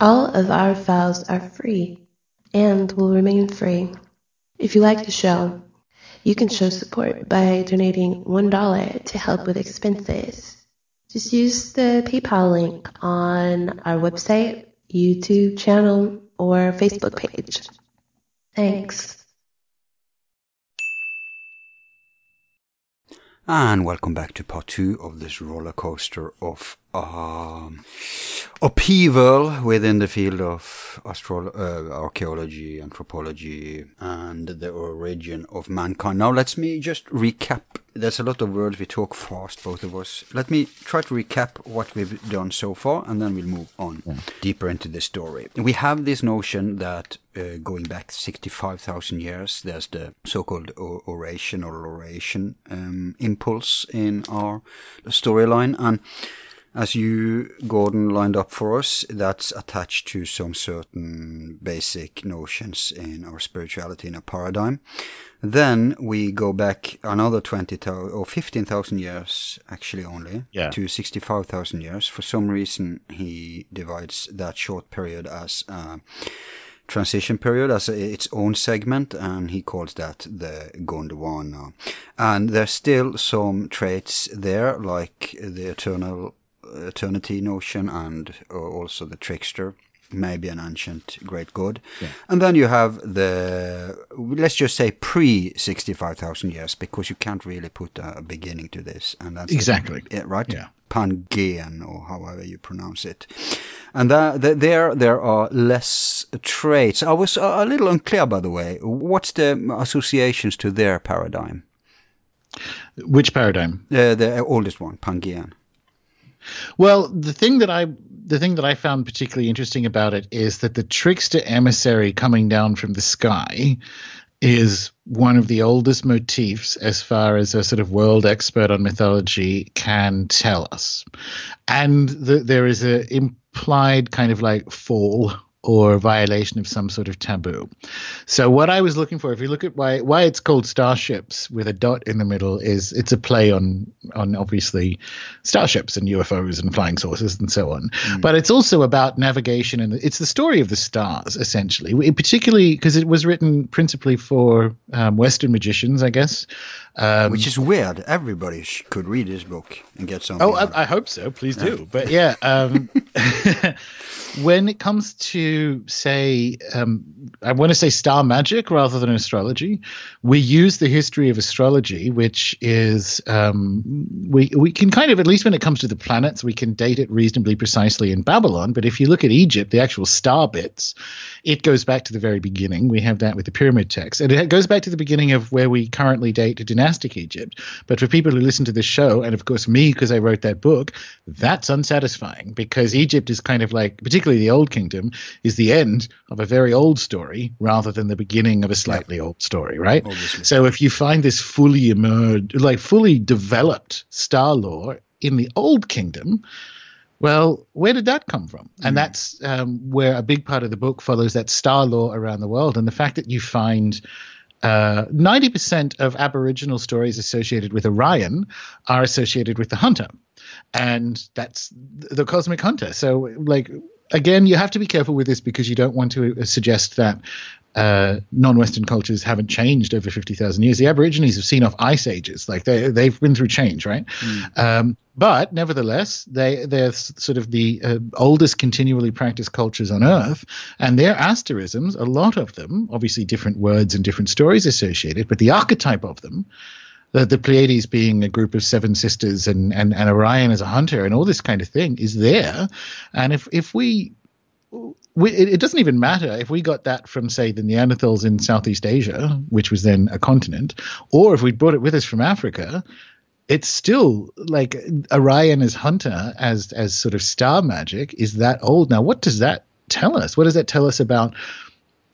All of our files are free and will remain free. If you like the show, you can show support by donating $1 to help with expenses. Just use the PayPal link on our website, YouTube channel, or Facebook page. Thanks. And welcome back to part two of this roller coaster of um, upheaval within the field of astro- uh, archaeology, anthropology, and the origin of mankind. Now, let me just recap. There's a lot of words we talk fast, both of us. Let me try to recap what we've done so far, and then we'll move on yeah. deeper into the story. We have this notion that uh, going back 65,000 years, there's the so-called Laurasian or Laurasian um, impulse in our storyline, and as you, Gordon, lined up for us, that's attached to some certain basic notions in our spirituality in a paradigm. Then we go back another 20,000 or 15,000 years, actually only, yeah. to 65,000 years. For some reason, he divides that short period as a transition period as a, its own segment, and he calls that the Gondwana. And there's still some traits there, like the eternal eternity notion and uh, also the trickster maybe an ancient great god. Yeah. And then you have the, let's just say pre 65,000 years, because you can't really put a beginning to this. And that's exactly the, right. Yeah. Pangaean, or however you pronounce it. And that, that there, there are less traits. I was a little unclear, by the way. What's the associations to their paradigm? Which paradigm? Uh, the oldest one, Pangaean. Well, the thing that I the thing that I found particularly interesting about it is that the trickster emissary coming down from the sky is one of the oldest motifs as far as a sort of world expert on mythology can tell us. And the, there is a implied kind of like fall or violation of some sort of taboo. So what I was looking for, if you look at why why it's called starships with a dot in the middle, is it's a play on on obviously starships and UFOs and flying saucers and so on. Mm. But it's also about navigation and it's the story of the stars essentially, it particularly because it was written principally for um, Western magicians, I guess. Um, Which is weird. Everybody could read this book and get something. Oh, I, I, hope so. Please do. But yeah, um, when it comes to say, um, I want to say star magic rather than astrology. We use the history of astrology, which is um, we we can kind of at least when it comes to the planets, we can date it reasonably precisely in Babylon. But if you look at Egypt, the actual star bits, it goes back to the very beginning. We have that with the pyramid text, and it goes back to the beginning of where we currently date dynastic Egypt. But for people who listen to this show, and of course me because I wrote that book, that's unsatisfying because Egypt is kind of like, particularly the Old Kingdom, is the end of a very old story rather than the beginning of a slightly yeah. old story, right? Obviously. So if you find this fully emerged, like fully developed star lore in the Old Kingdom, well, where did that come from? And mm. that's um, where a big part of the book follows that star lore around the world. And the fact that you find uh, 90% of Aboriginal stories associated with Orion are associated with the hunter. And that's the cosmic hunter. So, like, again, you have to be careful with this because you don't want to suggest that uh, non-Western cultures haven't changed over 50,000 years. The Aborigines have seen off ice ages, like they they've been through change, right? Mm. Um, but nevertheless, they they're sort of the uh, oldest continually practiced cultures on Earth, and their asterisms, a lot of them, obviously different words and different stories associated, but the archetype of them. The, the Pleiades being a group of seven sisters and, and, and Orion as a hunter and all this kind of thing is there. And if, if we we, it, it, doesn't even matter if we got that from, say, the Neanderthals in Southeast Asia, which was then a continent, or if we brought it with us from Africa. It's still like Orion as hunter, as as sort of star magic, is that old now. What does that tell us? What does that tell us about?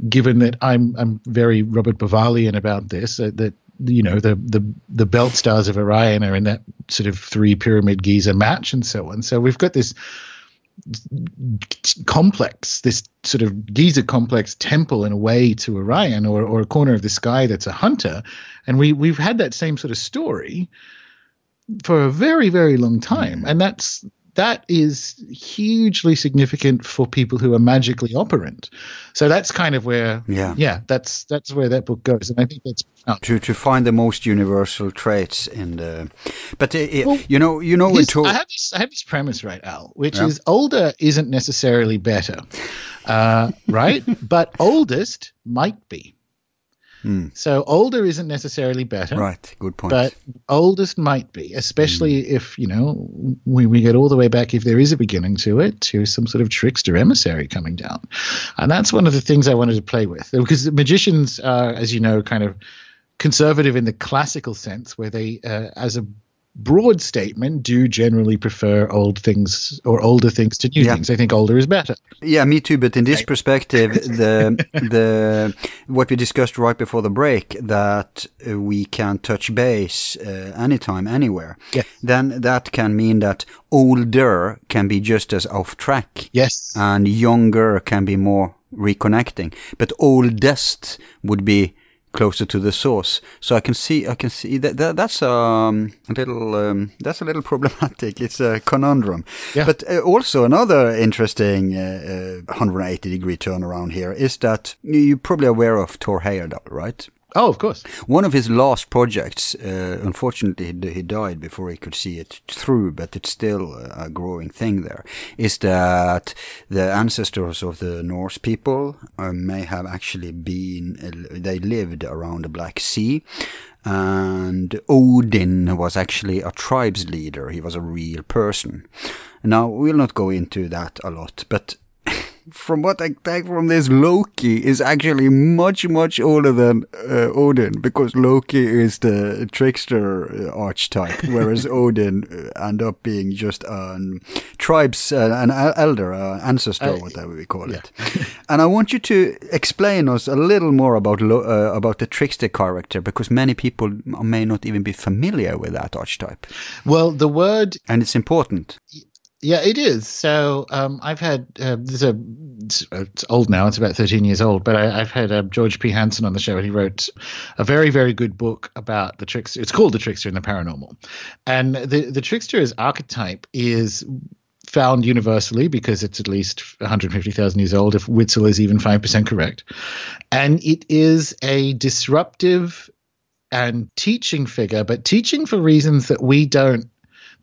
Given that I'm I'm very Robert Bauvalian about this, uh, that you know the the the belt stars of Orion are in that sort of three pyramid Giza match and so on. So we've got this complex, this sort of Giza complex temple in a way to Orion or, or a corner of the sky that's a hunter. And we, we've had that same sort of story for a very, very long time. Mm. And that's that is hugely significant for people who are magically operant. So that's kind of where, Yeah. yeah, that's that's where that book goes, and I think that's profound. to to find the most universal traits in the but Well, you know you know His- talk I have this I have this premise right, Al, which Yeah. is older isn't necessarily better, uh, right? but oldest might be. Hmm. So older isn't necessarily better. right good point But oldest might be, especially Hmm. if you know we, we get all the way back, if there is a beginning to it, to some sort of trickster emissary coming down, and that's one of the things I wanted to play with because the magicians are, as you know, kind of conservative in the classical sense, where they, uh, as a broad statement, do generally prefer old things or older things to new Yeah. things. I think older is better. Yeah, me too. But in this Right. perspective, the the what we discussed right before the break that uh, we can touch base uh, anytime, anywhere. Yes. Then that can mean that older can be just as off track, Yes. and younger can be more reconnecting. But oldest would be closer to the source. So I can see, I can see that, that that's um, a little, um, that's a little problematic. It's a conundrum. Yeah. But uh, also another interesting uh, uh, 180 degree turnaround here is that you're probably aware of Thor Heyerdahl, right? Oh, of course. One of his last projects, uh, unfortunately, he, died before he could see it through, but it's still a growing thing there, is that the ancestors of the Norse people uh, may have actually been, uh, they lived around the Black Sea. And Odin was actually a tribes leader. He was a real person. Now, we'll not go into that a lot, but from what I take from this, Loki is actually much, much older than uh, Odin because Loki is the trickster uh, archetype, whereas Odin uh, end up being just an tribes, uh, an elder, uh, ancestor, Uh, whatever we call it. and I want you to explain us a little more about Lo- uh, about the trickster character because many people may not even be familiar with that archetype, Well, the word and it's important. Yeah, it is. So um, I've had uh, there's a it's, it's old now. It's about 13 years old, but I, I've had uh, George P. Hansen on the show, and he wrote a very very good book about the trickster. It's called The Trickster and the Paranormal, and the the trickster as archetype is found universally because it's at least 150,000 years old. If Witzel is even five percent correct, and it is a disruptive and teaching figure, but teaching for reasons that we don't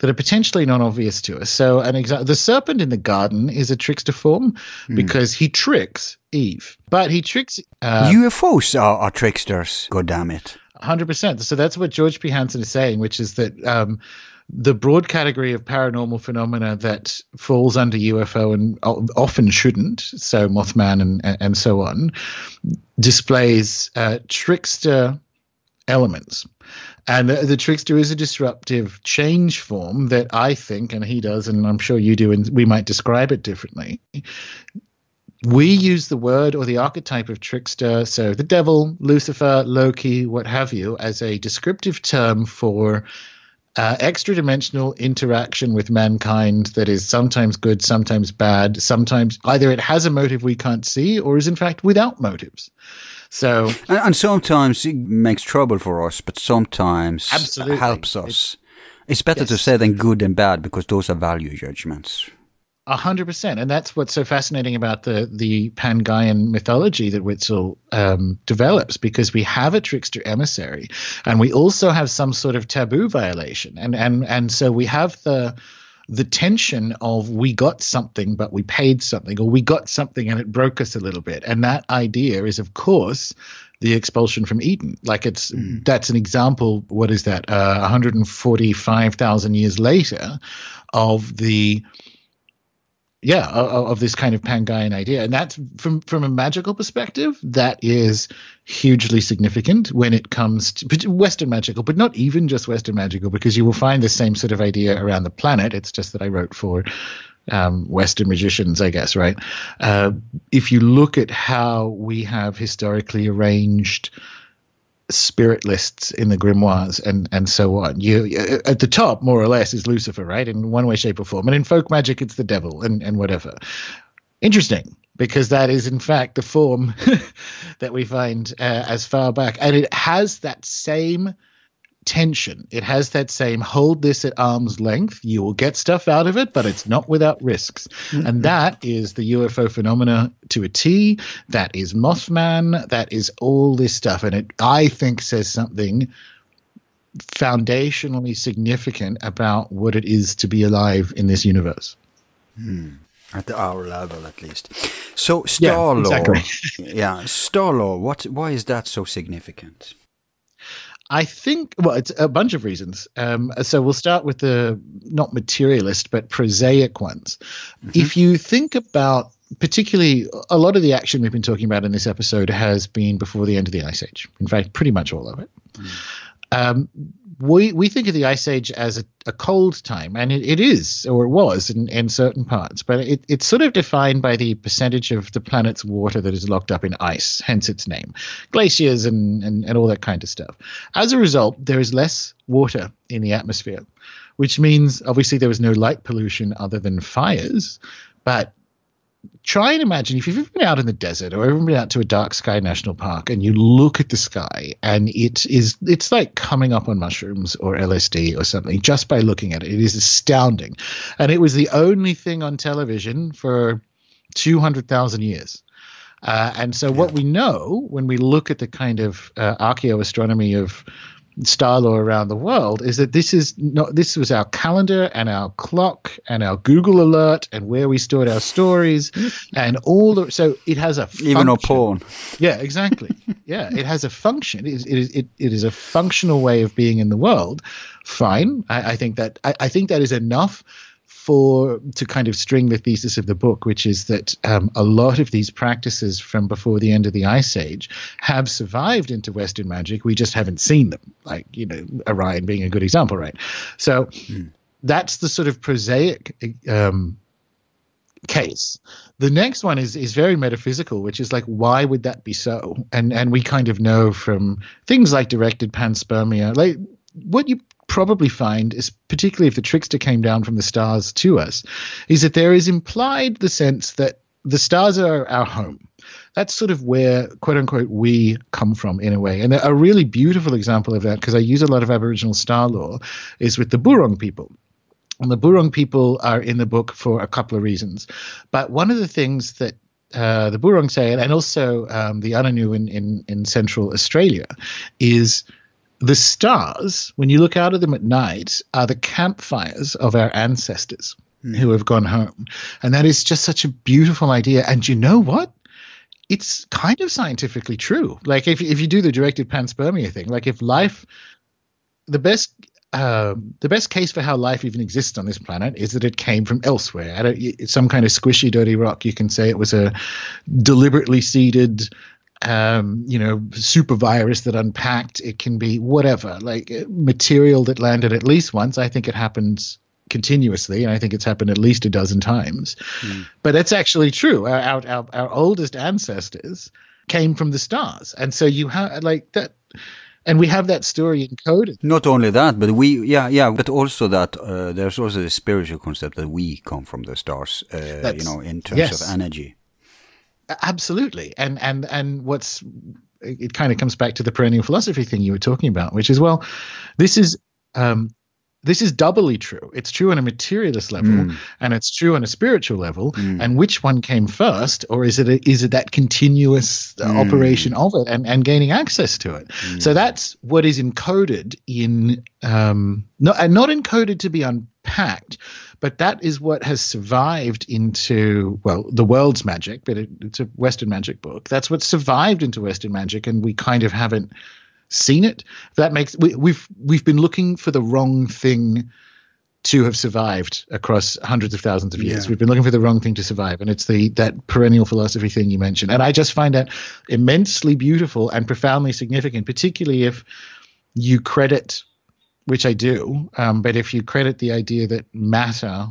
that are potentially not obvious to us. So, an example: the serpent in the garden is a trickster form because he tricks Eve, but he tricks uh, UFOs are, are tricksters. God damn it. 100%. So that's what George P. Hansen is saying, which is that um, the broad category of paranormal phenomena that falls under UFO and often shouldn't, so Mothman and and so on, displays uh, trickster elements. And the, the trickster is a disruptive change form that I think, and he does, and I'm sure you do, and we might describe it differently. We use the word or the archetype of trickster, so the devil, Lucifer, Loki, what have you, as a descriptive term for uh, extra dimensional interaction with mankind that is sometimes good, sometimes bad, sometimes either it has a motive we can't see or is in fact without motives. So And, and sometimes it makes trouble for us, but sometimes Absolutely. helps us. It's better to say than good and bad because those are value judgments. A hundred percent, and that's what's so fascinating about the the Pangaean mythology that Witzel um, develops, because we have a trickster emissary, and we also have some sort of taboo violation, and and and so we have the the tension of we got something but we paid something, or we got something and it broke us a little bit, and that idea is of course the expulsion from Eden. Like it's that's an example. What is that? Uh, 145,000 years later, of the yeah of, of this kind of Pangaean idea, and that's from from a magical perspective that is hugely significant when it comes to Western magical, but not even just Western magical, because you will find the same sort of idea around the planet. It's just that I wrote for um, Western magicians, I guess, right? Uh, if you look at how we have historically arranged spirit lists in the grimoires and and so on. You at the top, more or less, is Lucifer, right? In one way, shape, or form. And in folk magic, it's the devil and and whatever. Interesting, because that is in fact the form that we find uh, as far back, and it has that same tension. It has that same hold this at arm's length. You will get stuff out of it, but it's not without risks. Mm-hmm. And that is the UFO phenomena to a T. That is Mothman. That is all this stuff. And it, I think, says something foundationally significant about what it is to be alive in this universe. Hmm. At our level, at least. So, Star yeah, exactly. yeah, Star Lore. What? Why is that so significant? I think, well, it's a bunch of reasons. Um, so we'll start with the not materialist, but prosaic ones. Mm-hmm. If you think about, particularly, a lot of the action we've been talking about in this episode has been before the end of the Ice Age. In fact, pretty much all of it. Mm. Um, we we think of the ice age as a, a cold time, and it, it is, or it was, in, in certain parts. But it, it's sort of defined by the percentage of the planet's water that is locked up in ice, hence its name, glaciers and, and, and all that kind of stuff. As a result, there is less water in the atmosphere, which means obviously there was no light pollution other than fires, but try and imagine if you've ever been out in the desert or ever been out to a dark sky national park and you look at the sky and it is it's like coming up on mushrooms or LSD or something just by looking at it. It is astounding. And it was the only thing on television for 200,000 years. Uh, and so, what we know when we look at the kind of uh, archaeoastronomy of star lore around the world is that this is not this was our calendar and our clock and our Google alert and where we stored our stories and all the so it has a function. even our porn. Yeah, exactly. yeah, it has a function. It is it is it, it is a functional way of being in the world. Fine, I, I think that I, I think that is enough for to kind of string the thesis of the book, which is that um, a lot of these practices from before the end of the Ice Age have survived into Western magic. We just haven't seen them, like you know Orion being a good example, right? So mm. that's the sort of prosaic um, case. The next one is is very metaphysical, which is like, why would that be so? And and we kind of know from things like directed panspermia, like what you probably find is particularly if the trickster came down from the stars to us is that there is implied the sense that the stars are our home. That's sort of where quote unquote we come from in a way. And a really beautiful example of that because i use a lot of aboriginal star lore is with the Boorong people. And the Boorong people are in the book for a couple of reasons. But one of the things that uh, the Boorong say, and also um, the Anangu in, in, in Central Australia, is the stars, when you look out of them at night, are the campfires of our ancestors mm. who have gone home. And that is just such a beautiful idea. And you know what? It's kind of scientifically true. Like if if you do the directed panspermia thing, like if life, the best uh, the best case for how life even exists on this planet is that it came from elsewhere. At a, some kind of squishy, dirty rock. You can say it was a deliberately seeded um, you know, super virus that unpacked. It can be whatever, like uh, material that landed at least once. I think it happens continuously, and I think it's happened at least a dozen times. Mm. But it's actually true. Our, our, our oldest ancestors came from the stars, and so you have like that. And we have that story encoded. Not only that, but we, yeah, yeah, but also that uh, there's also the spiritual concept that we come from the stars, uh, you know, in terms yes. of energy. Absolutely, and and and what's it kind of comes back to the perennial philosophy thing you were talking about, which is well, this is um, this is doubly true. It's true on a materialist level, mm. and it's true on a spiritual level. Mm. And which one came first, or is it a, is it that continuous mm. operation of it and, and gaining access to it? So that's what is encoded in um, not and not encoded to be unpacked, but that is what has survived into well the world's magic but it, it's a western magic book that's what survived into western magic and we kind of haven't seen it that makes we, we've we've been looking for the wrong thing to have survived across hundreds of thousands of years. Yeah. We've been looking for the wrong thing to survive, and it's the that perennial philosophy thing you mentioned. And I just find that immensely beautiful and profoundly significant, particularly if you credit which I do. Um, but if you credit the idea that matter,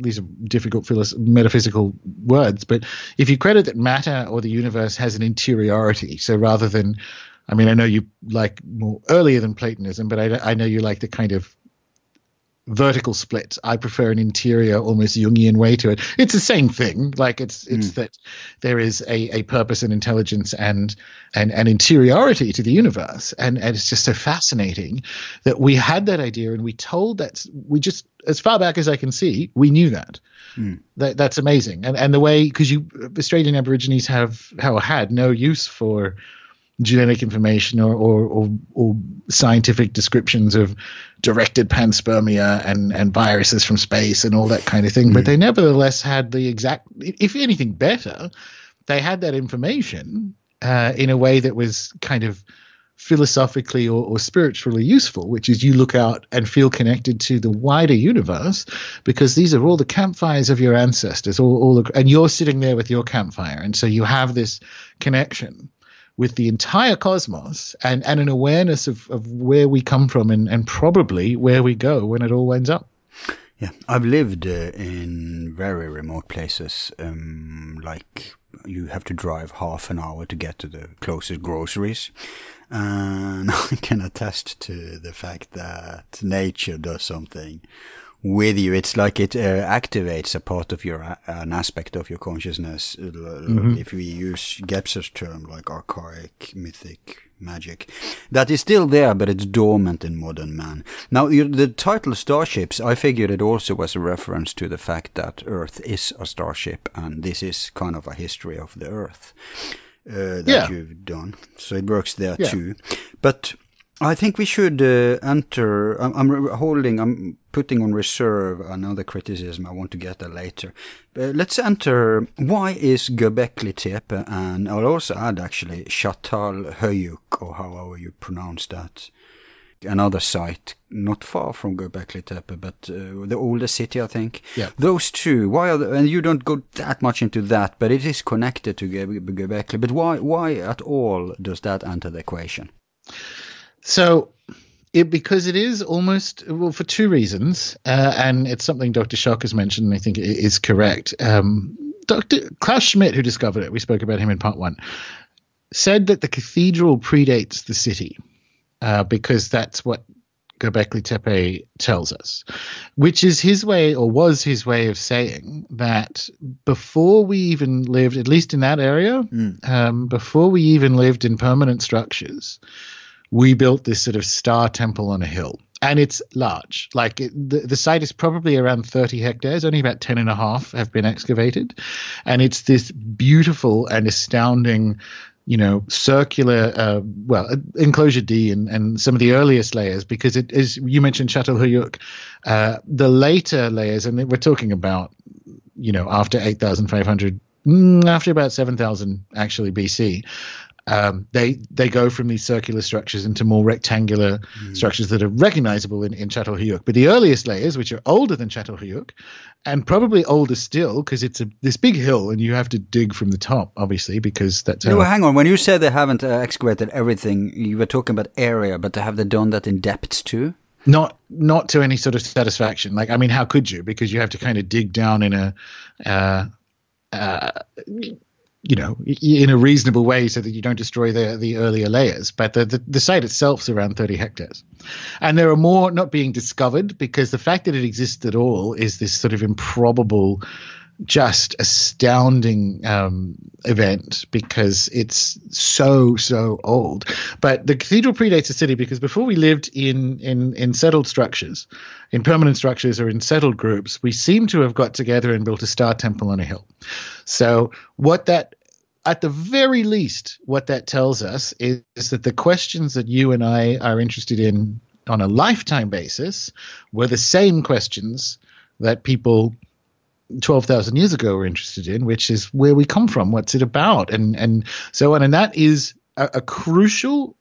these are difficult philosoph- metaphysical words, but if you credit that matter or the universe has an interiority, so rather than, I mean, I know you like more earlier than Platonism, but I, I know you like the kind of vertical split. I prefer an interior, almost Jungian way to it. It's the same thing. Like it's it's mm. that there is a, a purpose and intelligence and and and interiority to the universe, and and it's just so fascinating that we had that idea and we told that we just as far back as I can see, we knew that. Mm. That that's amazing, and and the way because you Australian Aborigines have how had no use for genetic information or, or, or, or, scientific descriptions of directed panspermia and, and viruses from space and all that kind of thing. Mm. But they nevertheless had the exact, if anything better, they had that information uh, in a way that was kind of philosophically or, or, spiritually useful, which is you look out and feel connected to the wider universe because these are all the campfires of your ancestors, all, all the, and you're sitting there with your campfire. And so you have this connection with the entire cosmos and, and an awareness of, of where we come from and, and probably where we go when it all winds up. Yeah, I've lived uh, in very remote places, um, like you have to drive half an hour to get to the closest groceries. And I can attest to the fact that nature does something with you. It's like it uh, activates a part of your, uh, an aspect of your consciousness. Uh, mm-hmm. If we use Gebser's term, like archaic, mythic magic, that is still there, but it's dormant in modern man. Now, the title Starships, I figured it also was a reference to the fact that Earth is a starship, and this is kind of a history of the Earth. Uh, that yeah. you've done. So it works there yeah. too. But I think we should uh, enter. I'm, I'm, holding. I'm putting on reserve another criticism. I want to get that later. But let's enter. Why is Göbekli Tepe and I'll also add actually Çatalhöyük or however you pronounce that. Another site not far from Göbekli Tepe, but uh, the older city, I think. Yeah. Those two. Why are the, and you don't go that much into that, but it is connected to Göbekli. But why? Why at all does that enter the equation? So it because it is almost well for two reasons, uh, and it's something Dr. Schoch has mentioned, and I think it is correct. Um, Dr. Klaus Schmidt, who discovered it, we spoke about him in part one, said that the cathedral predates the city uh, because that's what Göbekli Tepe tells us, which is his way or was his way of saying that before we even lived, at least in that area, mm. um, before we even lived in permanent structures, we built this sort of star temple on a hill and it's large. Like it, the, the site is probably around 30 hectares only about 10 and a half have been excavated and it's this beautiful and astounding you know circular uh, well enclosure d and, and some of the earliest layers because it is you mentioned Çatalhöyük uh, the later layers and we're talking about you know after 8500 mm, after about 7000 actually bc um, they they go from these circular structures into more rectangular mm. structures that are recognizable in, in Çatalhöyük. But the earliest layers, which are older than Çatalhöyük, and probably older still, because it's a this big hill and you have to dig from the top, obviously, because that's. No, hang on. When you said they haven't uh, excavated everything, you were talking about area, but to have they done that in depth too? Not not to any sort of satisfaction. Like, I mean, how could you? Because you have to kind of dig down in a. Uh, uh, you know, in a reasonable way so that you don't destroy the, the earlier layers. But the, the, the site itself is around 30 hectares. And there are more not being discovered because the fact that it exists at all is this sort of improbable, just astounding um, event because it's so, so old. But the cathedral predates the city because before we lived in, in, in settled structures, in permanent structures or in settled groups, we seem to have got together and built a star temple on a hill. So, what that, at the very least, what that tells us is, is that the questions that you and I are interested in on a lifetime basis were the same questions that people 12,000 years ago were interested in, which is where we come from, what's it about, and, and so on. And that is a, a crucial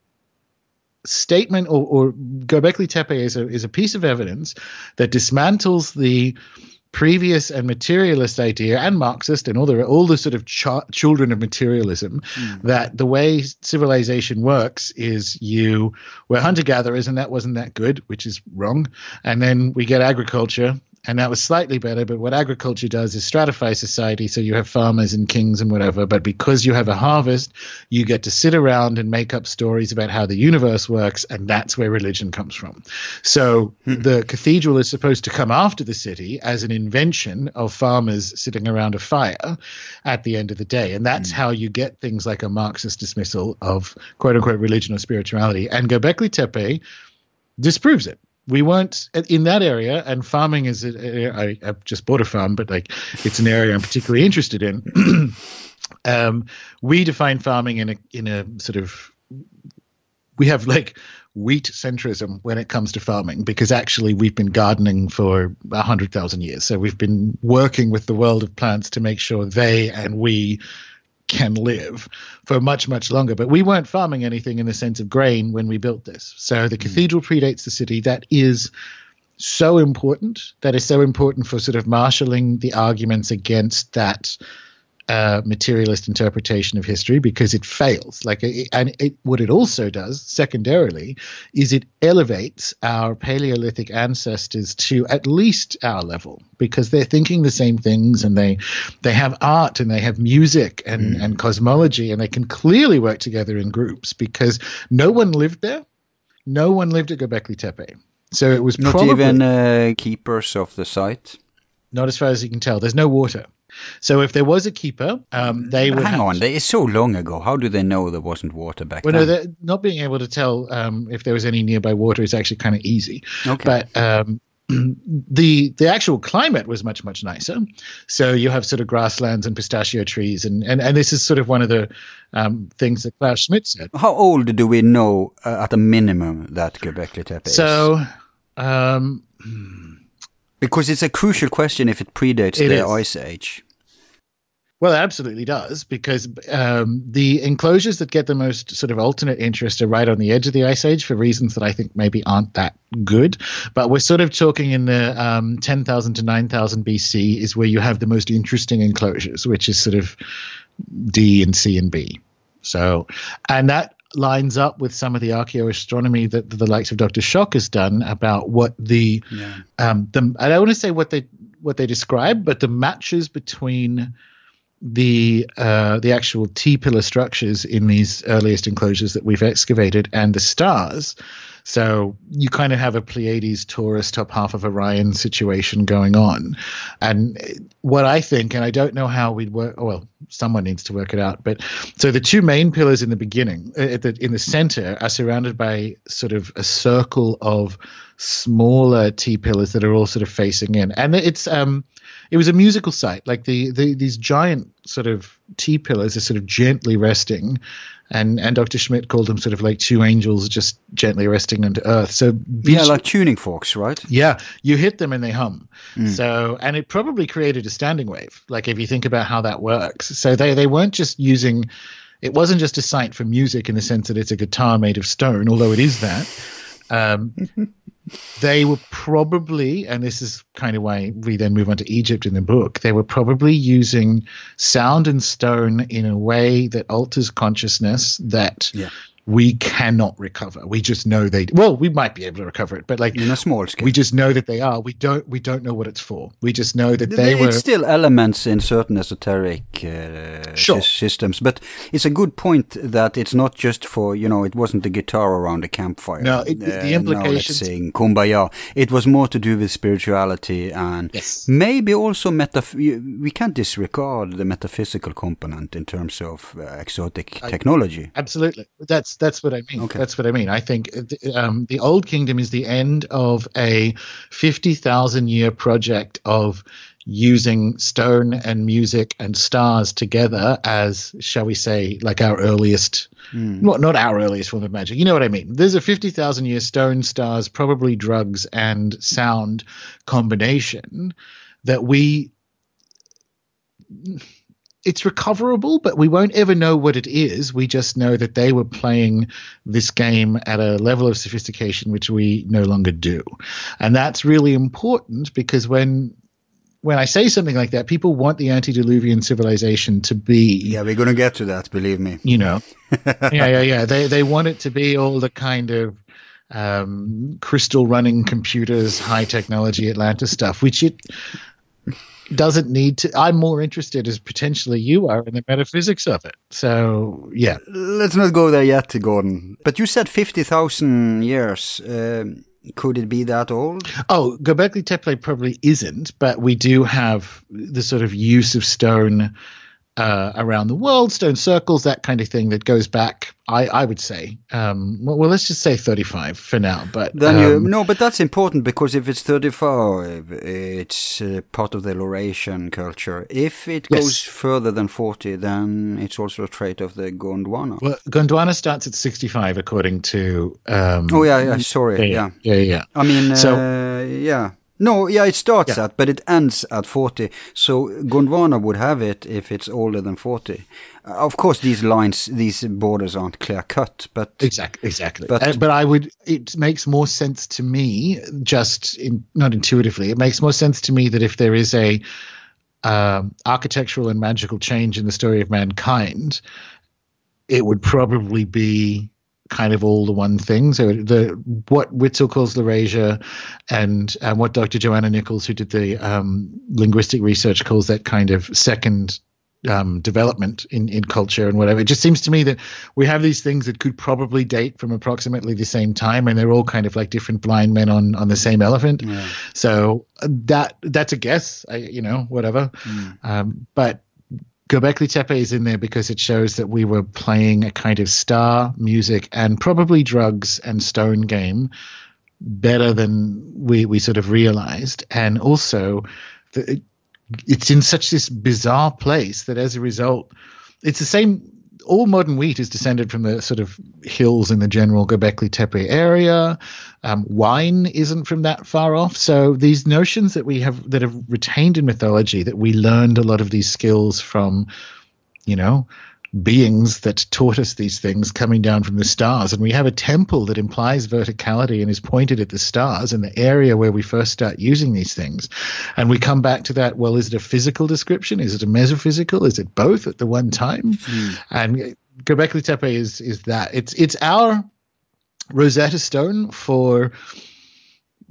statement or, or Göbekli Tepe is a, is a piece of evidence that dismantles the previous and materialist idea and Marxist and all the all the sort of ch- children of materialism mm. that the way civilization works is you we're hunter gatherers and that wasn't that good, which is wrong. And then we get agriculture and that was slightly better. But what agriculture does is stratify society. So you have farmers and kings and whatever. But because you have a harvest, you get to sit around and make up stories about how the universe works. And that's where religion comes from. So hmm. the cathedral is supposed to come after the city as an invention of farmers sitting around a fire at the end of the day. And that's hmm. how you get things like a Marxist dismissal of quote unquote religion or spirituality. And Göbekli Tepe disproves it we weren't in that area, and farming is. I, have just bought a farm, but like it's an area I'm particularly interested in. um, we define farming in a in a sort of we have like wheat centrism when it comes to farming because actually we've been gardening for a hundred thousand years. So we've been working with the world of plants to make sure they and we can live for much, much longer. But we weren't farming anything in the sense of grain when we built this. So the mm. cathedral predates the city. That is so important. That is so important for sort of marshalling the arguments against that uh, materialist interpretation of history because it fails. Like, it, and it, what it also does, secondarily, is it elevates our Paleolithic ancestors to at least our level because they're thinking the same things and they they have art and they have music and mm. and cosmology and they can clearly work together in groups because no one lived there, no one lived at Göbekli Tepe. So it was not probably, even uh, keepers of the site. Not as far as you can tell. There's no water. So if there was a keeper, um, they would. Hang on, it's so long ago. How do they know there wasn't water back well, then? no, not being able to tell um, if there was any nearby water is actually kind of easy. Okay. But um, the the actual climate was much much nicer. So you have sort of grasslands and pistachio trees, and and, and this is sort of one of the um, things that Klaus Schmidt said. How old do we know uh, at a minimum that Göbekli Tepe is? So. Um, because it's a crucial question if it predates it the is. ice age. Well, it absolutely does because um, the enclosures that get the most sort of alternate interest are right on the edge of the ice age for reasons that I think maybe aren't that good. But we're sort of talking in the um, 10,000 to 9,000 BC is where you have the most interesting enclosures, which is sort of D and C and B. So, and that lines up with some of the archaeoastronomy that, the likes of Dr. Schoch has done about what the, yeah. um, the I don't want to say what they what they describe, but the matches between the uh, the actual T pillar structures in these earliest enclosures that we've excavated and the stars. So you kind of have a Pleiades, Taurus, top half of Orion situation going on. And what I think, and I don't know how we'd work. Well, someone needs to work it out. But so the two main pillars in the beginning, uh, the, in the center, are surrounded by sort of a circle of smaller T pillars that are all sort of facing in, and it's um it was a musical site. Like the, the these giant sort of T pillars are sort of gently resting, and and Dr. Schmidt called them sort of like two angels just gently resting onto earth. So yeah, like tuning forks, right? Yeah, you hit them and they hum. Mm. So and it probably created a standing wave. Like if you think about how that works, so they they weren't just using. It wasn't just a site for music in the sense that it's a guitar made of stone, although it is that. Um, they were probably, and this is kind of why we then move on to Egypt in the book, they were probably using sound and stone in a way that alters consciousness that yeah we cannot recover. We just know they. Well, we might be able to recover it, but like in a small scale, we just know that they are. We don't. We don't know what it's for. We just know that they were it's were. still elements in certain esoteric uh, sure. systems, but it's a good point that it's not just for you know. It wasn't the guitar around the campfire. No, it, uh, the implications. let's sing kumbaya. It was more to do with spirituality and yes. maybe also metaph. We can't disregard the metaphysical component in terms of uh, exotic I, technology. Absolutely, that's that's what I mean. Okay. That's what I mean. I think um, the Old Kingdom is the end of a fifty thousand year project of using stone and music and stars together as, shall we say, like our earliest, mm. not not our earliest form of magic. You know what I mean? There's a fifty thousand year stone, stars, probably drugs and sound combination that we it's recoverable, but we won't ever know what it is. We just know that they were playing this game at a level of sophistication which we no longer do. And that's really important because when when I say something like that, people want the antediluvian civilization to be Yeah, we're gonna get to that, believe me. You know. yeah, yeah, yeah. They they want it to be all the kind of um, crystal running computers, high technology Atlantis stuff, which it doesn't need to. I'm more interested, as potentially you are, in the metaphysics of it. So, yeah. Let's not go there yet, Gordon. But you said 50,000 years. Um, could it be that old? Oh, Göbekli Tepe probably isn't, but we do have the sort of use of stone uh, around the world, stone circles, that kind of thing that goes back. I, I would say, um, well, well, let's just say thirty-five for now. But then um, you no, but that's important because if it's thirty-five, it's uh, part of the Laurasian culture. If it Yes. goes further than forty, then it's also a trait of the Gondwana. well, Gondwana starts at sixty-five, according to. Um, oh yeah, yeah. Sorry, yeah. yeah, yeah, yeah. I mean, So- uh, yeah. No, yeah, it starts Yeah. at, but it ends at 40. So Gondwana would have it if it's older than 40. Uh, of course, these lines, these borders aren't clear cut, but Exactly, exactly. But- But, but I would. It makes more sense to me, just in, not intuitively. It makes more sense to me that if there is a um, architectural and magical change in the story of mankind, it would probably be kind of all the one thing. So the what Witzel calls Laurasia, and um, what Dr. Johanna Nichols, who did the um, linguistic research, calls that kind of second um, development in, in culture and whatever. It just seems to me that we have these things that could probably date from approximately the same time, and they're all kind of like different blind men on on the same elephant. Yeah. So uh, that that's a guess. I, you know, whatever. Um, but Göbekli Tepe is in there because it shows that we were playing a kind of star music and probably drugs and stone game better than we we sort of realized, and also the, it, it's in such this bizarre place that as a result, it's the same. All modern wheat is descended from the sort of hills in the general Göbekli Tepe area. Um, wine isn't from that far off. So these notions that we have that have retained in mythology, that we learned a lot of these skills from, you know, beings that taught us these things coming down from the stars. And we have a temple that implies verticality and is pointed at the stars in the area where we first start using these things. And we come back to that. Well, is it a physical description? Is it a metaphysical? Is it both at the one time? Hmm. And Göbekli Tepe is is that. It's it's our Rosetta Stone for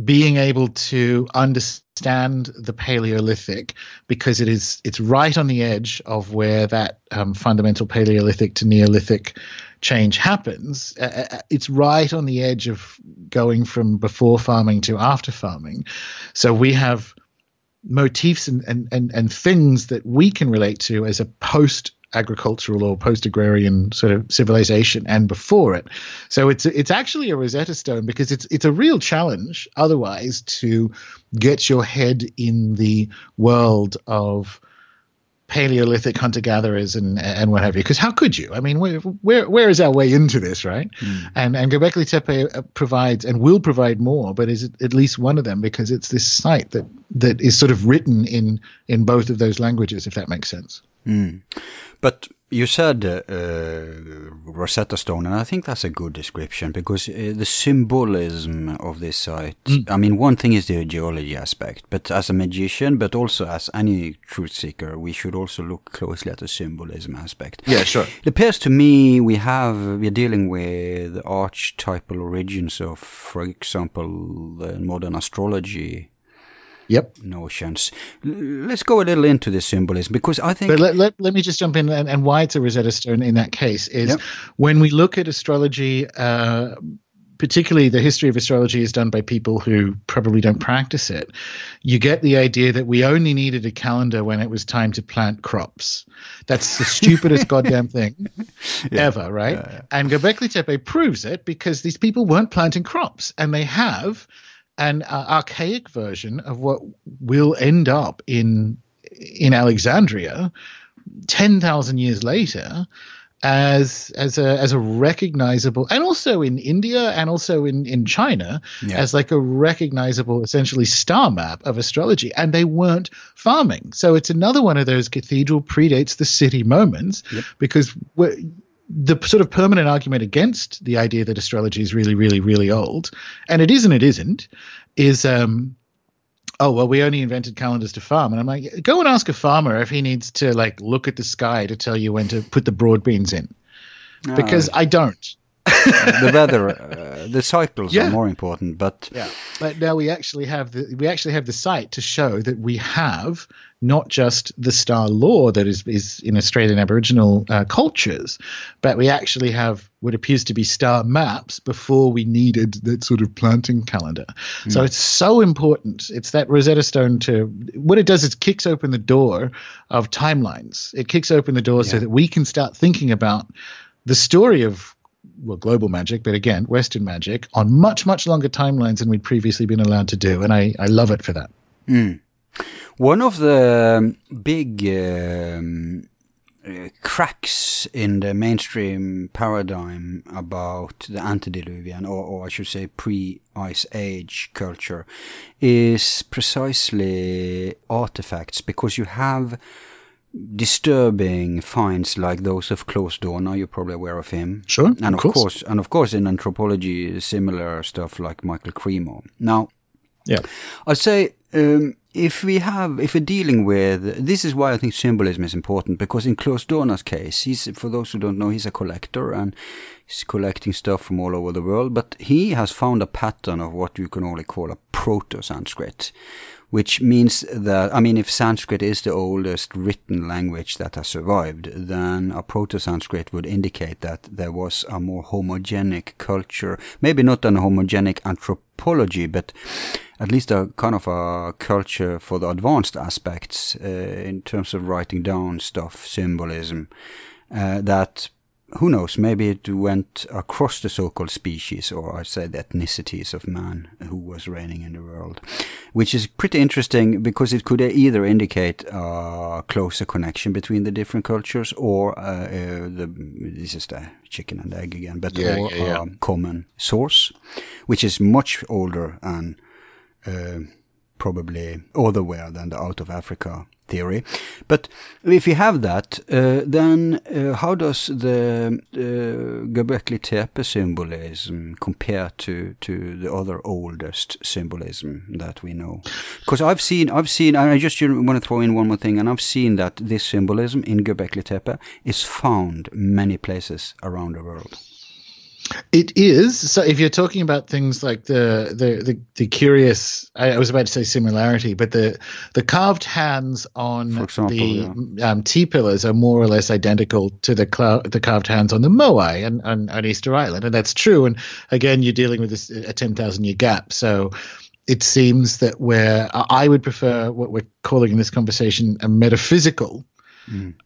being able to understand the Paleolithic because it is it's right on the edge of where that um, fundamental Paleolithic to Neolithic change happens. Uh, uh, it's right on the edge of going from before farming to after farming. So we have motifs and, and, and, and things that we can relate to as a post agricultural or post agrarian sort of civilization and before it. So it's it's actually a Rosetta Stone because it's it's a real challenge otherwise to get your head in the world of Paleolithic hunter gatherers and and what have you. Because how could you? I mean, where where where is our way into this, right? And and Göbekli Tepe uh, provides and will provide more, but is at least one of them because it's this site that that is sort of written in in both of those languages, if that makes sense. But you said uh, uh, Rosetta Stone, and I think that's a good description because uh, the symbolism of this site. I mean, one thing is the geology aspect, but as a magician, but also as any truth seeker, we should also look closely at the symbolism aspect. Yeah, sure. It appears to me we have we're dealing with archetypal origins of, for example, modern astrology Yep. notions. Let's go a little into the symbolism because I think But let, let, let me just jump in and, and why it's a Rosetta Stone in that case is Yep. when we look at astrology, uh, particularly the history of astrology is done by people who probably don't practice it. You get the idea that we only needed a calendar when it was time to plant crops. That's the stupidest goddamn thing ever, right? And Göbekli Tepe proves it because these people weren't planting crops and they have an uh, archaic version of what will end up in in Alexandria 10,000 years later as as a as a recognizable and also in India and also in in China Yeah. as like a recognizable essentially star map of astrology and they weren't farming so it's another one of those cathedral predates the city moments because we're, the sort of permanent argument against the idea that astrology is really really really old and it is and it isn't is um oh well we only invented calendars to farm. And i'm like go and ask a farmer if he needs to like look at the sky to tell you when to put the broad beans in. Because i don't the weather, uh, the cycles Yeah. are more important. But Yeah, but now we actually have the we actually have the site to show that we have not just the star lore that is is in Australian Aboriginal uh, cultures, but we actually have what appears to be star maps before we needed that sort of planting calendar. So it's so important. It's that Rosetta Stone to what it does is kicks open the door of timelines. It kicks open the door so that we can start thinking about the story of well, global magic, but again, Western magic on much, much longer timelines than we'd previously been allowed to do. And I, I love it for that. One of the um, big um, uh, cracks in the mainstream paradigm about the antediluvian, or, or I should say pre-ice age culture, is precisely artifacts, because you have disturbing finds like those of Klaus Dona. You're probably aware of him, Sure, and of of course. course, and of course, in anthropology, similar stuff like Michael Cremo. Now. Yeah. I'd say um, if we have, if we're dealing with, this is why I think symbolism is important because in Klaus Dona's case, he's, for those who don't know, he's a collector and he's collecting stuff from all over the world, but he has found a pattern of what you can only call a proto-Sanskrit, which means that, I mean, if Sanskrit is the oldest written language that has survived, then a proto-Sanskrit would indicate that there was a more homogenic culture, maybe not an homogenic anthropology, but at least a kind of a culture for the advanced aspects uh, in terms of writing down stuff, symbolism, uh, that who knows, maybe it went across the so-called species, or I say the ethnicities of man who was reigning in the world, which is pretty interesting because it could either indicate a closer connection between the different cultures, or uh, uh, the this is the chicken and egg again, but Yeah, or yeah, yeah. a common source, which is much older and uh, probably otherwhere than the out of Africa theory. But if you have that, uh, then uh, how does the uh, Göbekli Tepe symbolism compare to, to the other oldest symbolism that we know? Because I've seen, I've seen, I just want to throw in one more thing, and I've seen that this symbolism in Göbekli Tepe is found many places around the world. It is. So if you're talking about things like the the the, the curious, I, I was about to say similarity, but the the carved hands on example, the um, T pillars are more or less identical to the clou- the carved hands on the Moai and on, on Easter Island, and that's true. And again, you're dealing with this, a ten thousand year gap, so. It seems that where I would prefer what we're calling in this conversation a metaphysical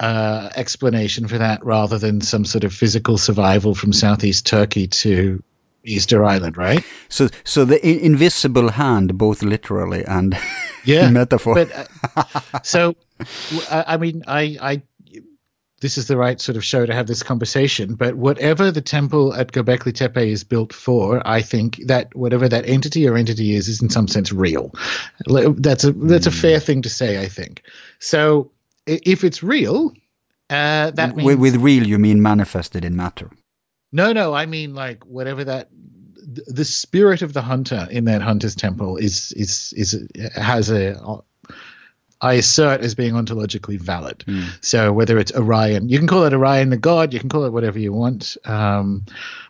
uh, explanation for that rather than some sort of physical survival from southeast Turkey to Easter Island, right? So, so the in- invisible hand, both literally and Yeah, metaphor. But uh, so, I mean, I, I, this is the right sort of show to have this conversation. But whatever the temple at Göbekli Tepe is built for, I think that whatever that entity or entity is, is in some sense real. That's a that's a fair thing to say, I think. So, i- if it's real, uh, that means with, with real, you mean manifested in matter. No, no, I mean like whatever that th- the spirit of the hunter in that hunter's temple is is is has a I assert as being ontologically valid. So whether it's Orion, you can call it Orion the god, you can call it whatever you want. Um,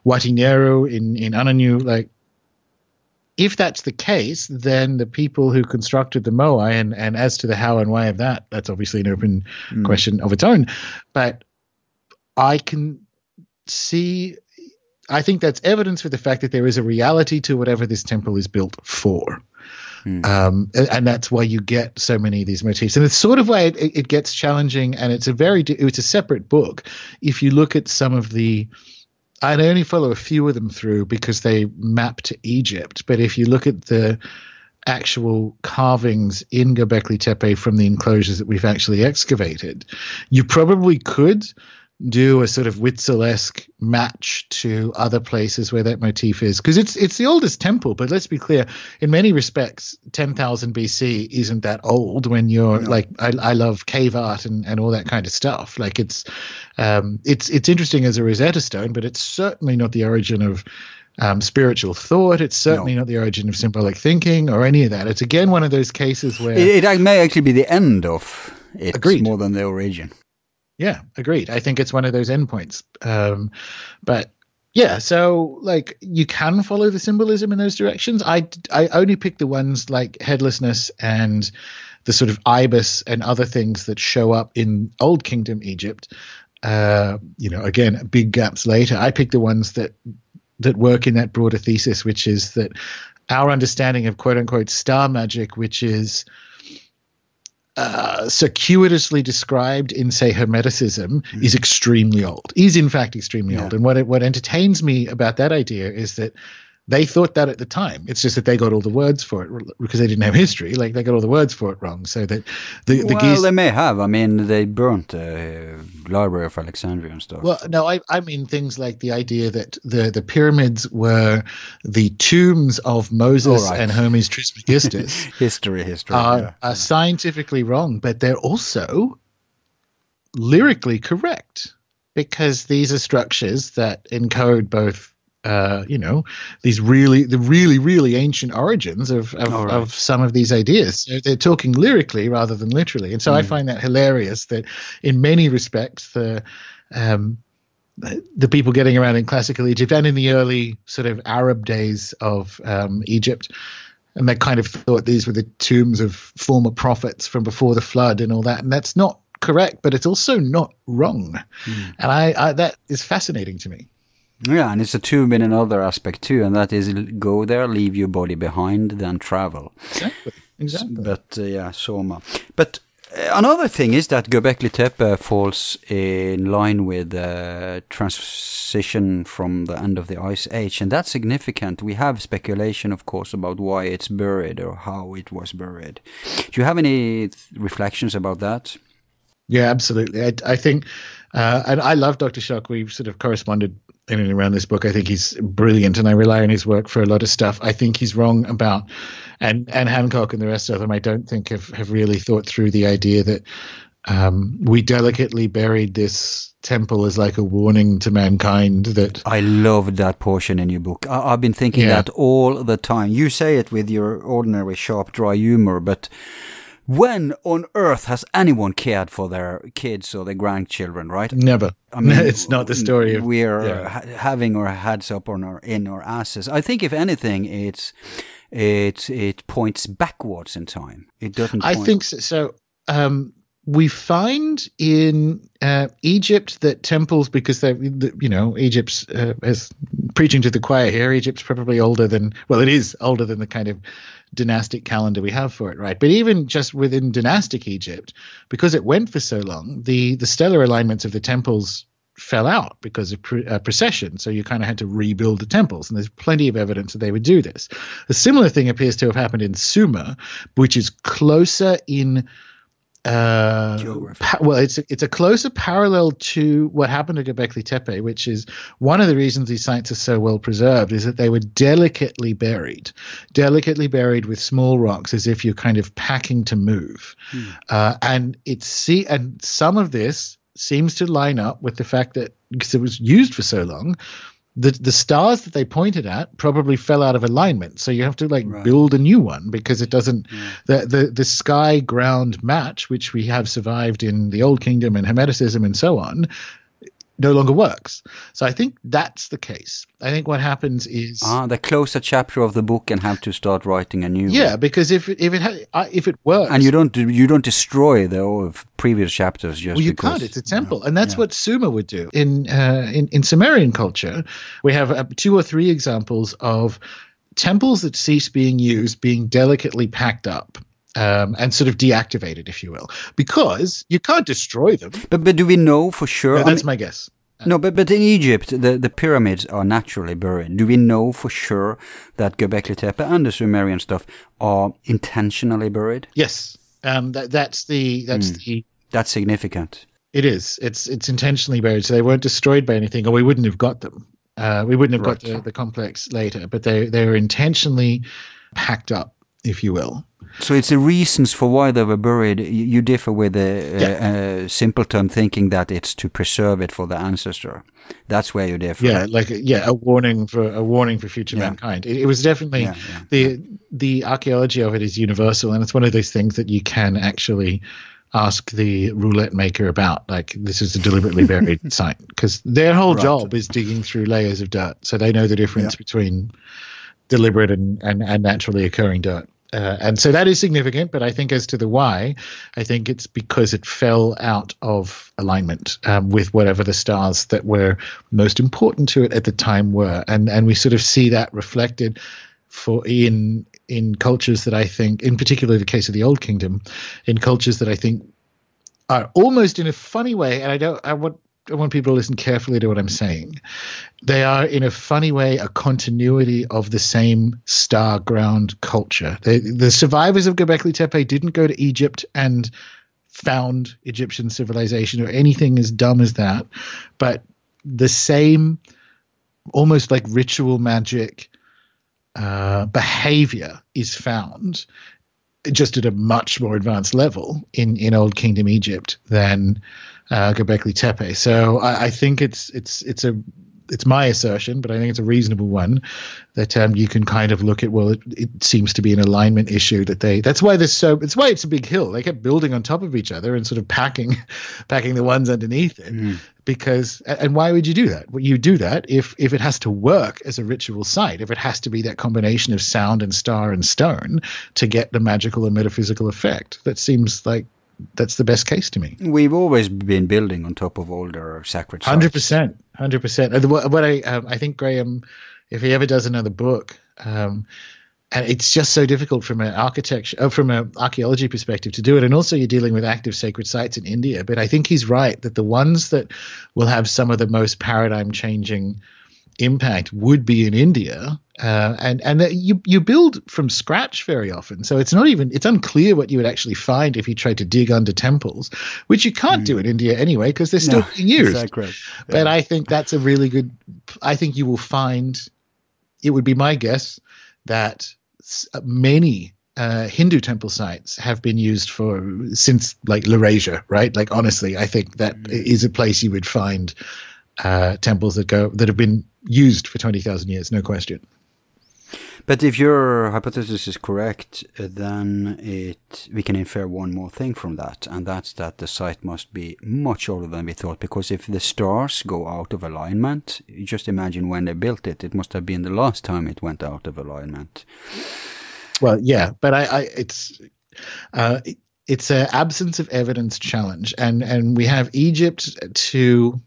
Watineru in in Ananu, like if that's the case, then the people who constructed the Moai, and, and as to the how and why of that, that's obviously an open question of its own. But I can see, I think that's evidence for the fact that there is a reality to whatever this temple is built for. Um, and, and that's why you get so many of these motifs, and it's sort of why it, it it gets challenging. And it's a very it's a separate book. If you look at some of the, I only follow a few of them through because they map to Egypt. But if you look at the actual carvings in Göbekli Tepe from the enclosures that we've actually excavated, you probably could do a sort of Witzel-esque match to other places where that motif is. Because it's it's the oldest temple but let's be clear in many respects 10,000 BC isn't that old when you're like I, I love cave art and, and all that kind of stuff. Like it's um it's it's interesting as a Rosetta Stone but it's certainly not the origin of um, spiritual thought. It's certainly not the origin of symbolic thinking or any of that. It's again one of those cases where It, it may actually be the end of it Agreed. more than the origin. Yeah, agreed. I think it's one of those endpoints. Um, but Yeah, so like you can follow the symbolism in those directions. I I only pick the ones like headlessness and the sort of ibis and other things that show up in Old Kingdom Egypt. Uh, you know, again, big gaps later. I pick the ones that that work in that broader thesis, which is that our understanding of quote unquote star magic, which is uh, circuitously described in, say, Hermeticism, mm. is extremely old. Is in fact extremely yeah. old. And what it, what entertains me about that idea is that they thought that at the time. It's just that they got all the words for it because they didn't have history. Like they got all the words for it wrong. So that the, the well, geese, they may have. I mean, they burnt the uh, Library of Alexandria and stuff. Well, no, I, I mean things like the idea that the the pyramids were the tombs of Moses right. and Hermes Trismegistus. history, history. Are, yeah. are scientifically wrong, but they're also lyrically correct because these are structures that encode both uh, you know, these really, the really, really ancient origins of of, right. of, some of these ideas. So they're talking lyrically rather than literally, and so mm. I find that hilarious. That in many respects, the um, the people getting around in classical Egypt and in the early sort of Arab days of um, Egypt, and they kind of thought these were the tombs of former prophets from before the flood and all that, and that's not correct, but it's also not wrong, mm. and I, I that is fascinating to me. Yeah, and it's a tomb in another aspect too, and that is go there, leave your body behind, then travel. Exactly. Exactly. But uh, yeah, Soma. But uh, another thing is that Göbekli Tepe falls in line with the transition from the end of the Ice Age, and that's significant. We have speculation, of course, about why it's buried or how it was buried. Do you have any reflections about that? Yeah, absolutely. I, I think, uh, and I love Dr. Schoch. We've sort of corresponded in and around this book. I think he's brilliant, and I rely on his work for a lot of stuff. I think he's wrong about, and and Hancock and the rest of them. I don't think have have really thought through the idea that um, we delicately buried this temple as like a warning to mankind that I love that portion in your book. I, have been thinking yeah. that all the time. You say it with your ordinary sharp, dry humor, but when on earth has anyone cared for their kids or their grandchildren, right? Never. I mean, it's not the story of we're yeah. ha- having our heads up on our in our asses. I think if anything, it's it it points backwards in time. It doesn't. I think so. so um, we find in uh, Egypt that temples, because they, you know, Egypt's uh, as preaching to the choir here. Egypt's probably older than well, it is older than the kind of dynastic calendar we have for it, right? But even just within dynastic Egypt, because it went for so long, the the stellar alignments of the temples fell out because of pre- uh, precession. So you kind of had to rebuild the temples, and there's plenty of evidence that they would do this. A similar thing appears to have happened in Sumer, which is closer in uh, pa- well, it's a, it's a closer parallel to what happened to Göbekli Tepe, which is one of the reasons these sites are so well preserved is that they were delicately buried, delicately buried with small rocks, as if you're kind of packing to move. Hmm. Uh, and it's see, and some of this seems to line up with the fact that because it was used for so long, the the stars that they pointed at probably fell out of alignment so you have to like right. build a new one because it doesn't yeah. the, the the sky ground match which we have survived in the old kingdom and hermeticism and so on no longer works. So I think that's the case. I think what happens is ah, they close a chapter of the book and have to start writing a new. Yeah, one. because if if it ha- if it works, and you don't you don't destroy the previous chapters just well, you because, can't. It's a temple, and that's yeah. what Sumer would do in uh, in in Sumerian culture. We have uh, two or three examples of temples that cease being used being delicately packed up um, and sort of deactivated, if you will, because you can't destroy them. But but do we know for sure? No, that's I mean, my guess. No, but but in Egypt, the, the pyramids are naturally buried. Do we know for sure that Göbekli Tepe and the Sumerian stuff are intentionally buried? Yes, um, that, that's the that's mm. the that's significant. It is. It's it's intentionally buried, so they weren't destroyed by anything, or we wouldn't have got them. Uh, we wouldn't have right. got the, the complex later, but they they were intentionally packed up, if you will. So it's the reasons for why they were buried. You differ with the uh, yeah. uh, simpleton thinking that it's to preserve it for the ancestor. That's where you differ. Yeah, like yeah, a warning for a warning for future yeah. mankind. It, it, was definitely yeah, the the archaeology of it is universal, and it's one of those things that you can actually ask the roulette maker about. Like this is a deliberately buried site because their whole right. job is digging through layers of dirt, so they know the difference between deliberate and, and, and naturally occurring dirt. Uh, and so that is significant, but I think as to the why, I think it's because it fell out of alignment um, with whatever the stars that were most important to it at the time were, and and we sort of see that reflected for in in cultures that I think, in particular the case of the Old Kingdom, in cultures that I think are almost in a funny way, and I don't I want I want people to listen carefully to what I'm saying. They are, in a funny way, a continuity of the same star ground culture. They, the survivors of Göbekli Tepe didn't go to Egypt and found Egyptian civilization or anything as dumb as that, but the same, almost like ritual magic uh, behavior is found just at a much more advanced level in, in Old Kingdom Egypt than uh, Göbekli Tepe. So I, I, think it's it's it's a it's my assertion, but I think it's a reasonable one that um, you can kind of look at. Well, it, it, seems to be an alignment issue that they. That's why there's so. It's why it's a big hill. They kept building on top of each other and sort of packing, packing the ones underneath it. Mm. Because and why would you do that? Well, you do that if if it has to work as a ritual site. If it has to be that combination of sound and star and stone to get the magical and metaphysical effect. That seems like that's the best case to me. We've always been building on top of older sacred Hundred percent, hundred percent. What I um, I think Graham, if he ever does another book, um, and it's just so difficult from an architecture, uh, from an archaeology perspective to do it, and also you're dealing with active sacred sites in India. But I think he's right that the ones that will have some of the most paradigm changing impact would be in India. Uh, and and you you build from scratch very often, so it's not even it's unclear what you would actually find if you tried to dig under temples, which you can't mm. do in India anyway because they're still no, being used. Exactly. Yeah. But I think that's a really good. I think you will find. It would be my guess that many uh, Hindu temple sites have been used for since like Laurasia, right? Like honestly, I think that mm. is a place you would find uh, temples that go that have been used for 20,000 years, no question. But if your hypothesis is correct, uh, then it we can infer one more thing from that, and that's that the site must be much older than we thought. Because if the stars go out of alignment, you just imagine when they built it, it must have been the last time it went out of alignment. Well, yeah, but I, I it's uh, it's an absence of evidence challenge, and and we have Egypt to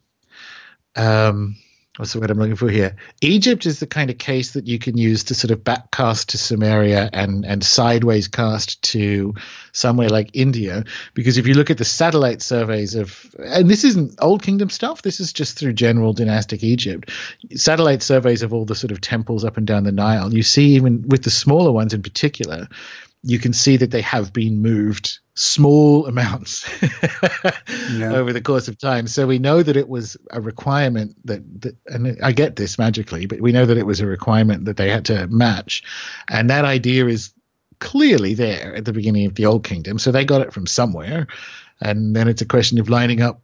um, what's the word I'm looking for here? Egypt is the kind of case that you can use to sort of backcast to Sumeria and and sideways cast to somewhere like India, because if you look at the satellite surveys of, and this isn't Old Kingdom stuff, this is just through general dynastic Egypt, satellite surveys of all the sort of temples up and down the Nile, you see even with the smaller ones in particular, you can see that they have been moved small amounts yeah. over the course of time. So we know that it was a requirement that, that, and I get this magically, but we know that it was a requirement that they had to match. And that idea is clearly there at the beginning of the Old Kingdom. So they got it from somewhere. And then it's a question of lining up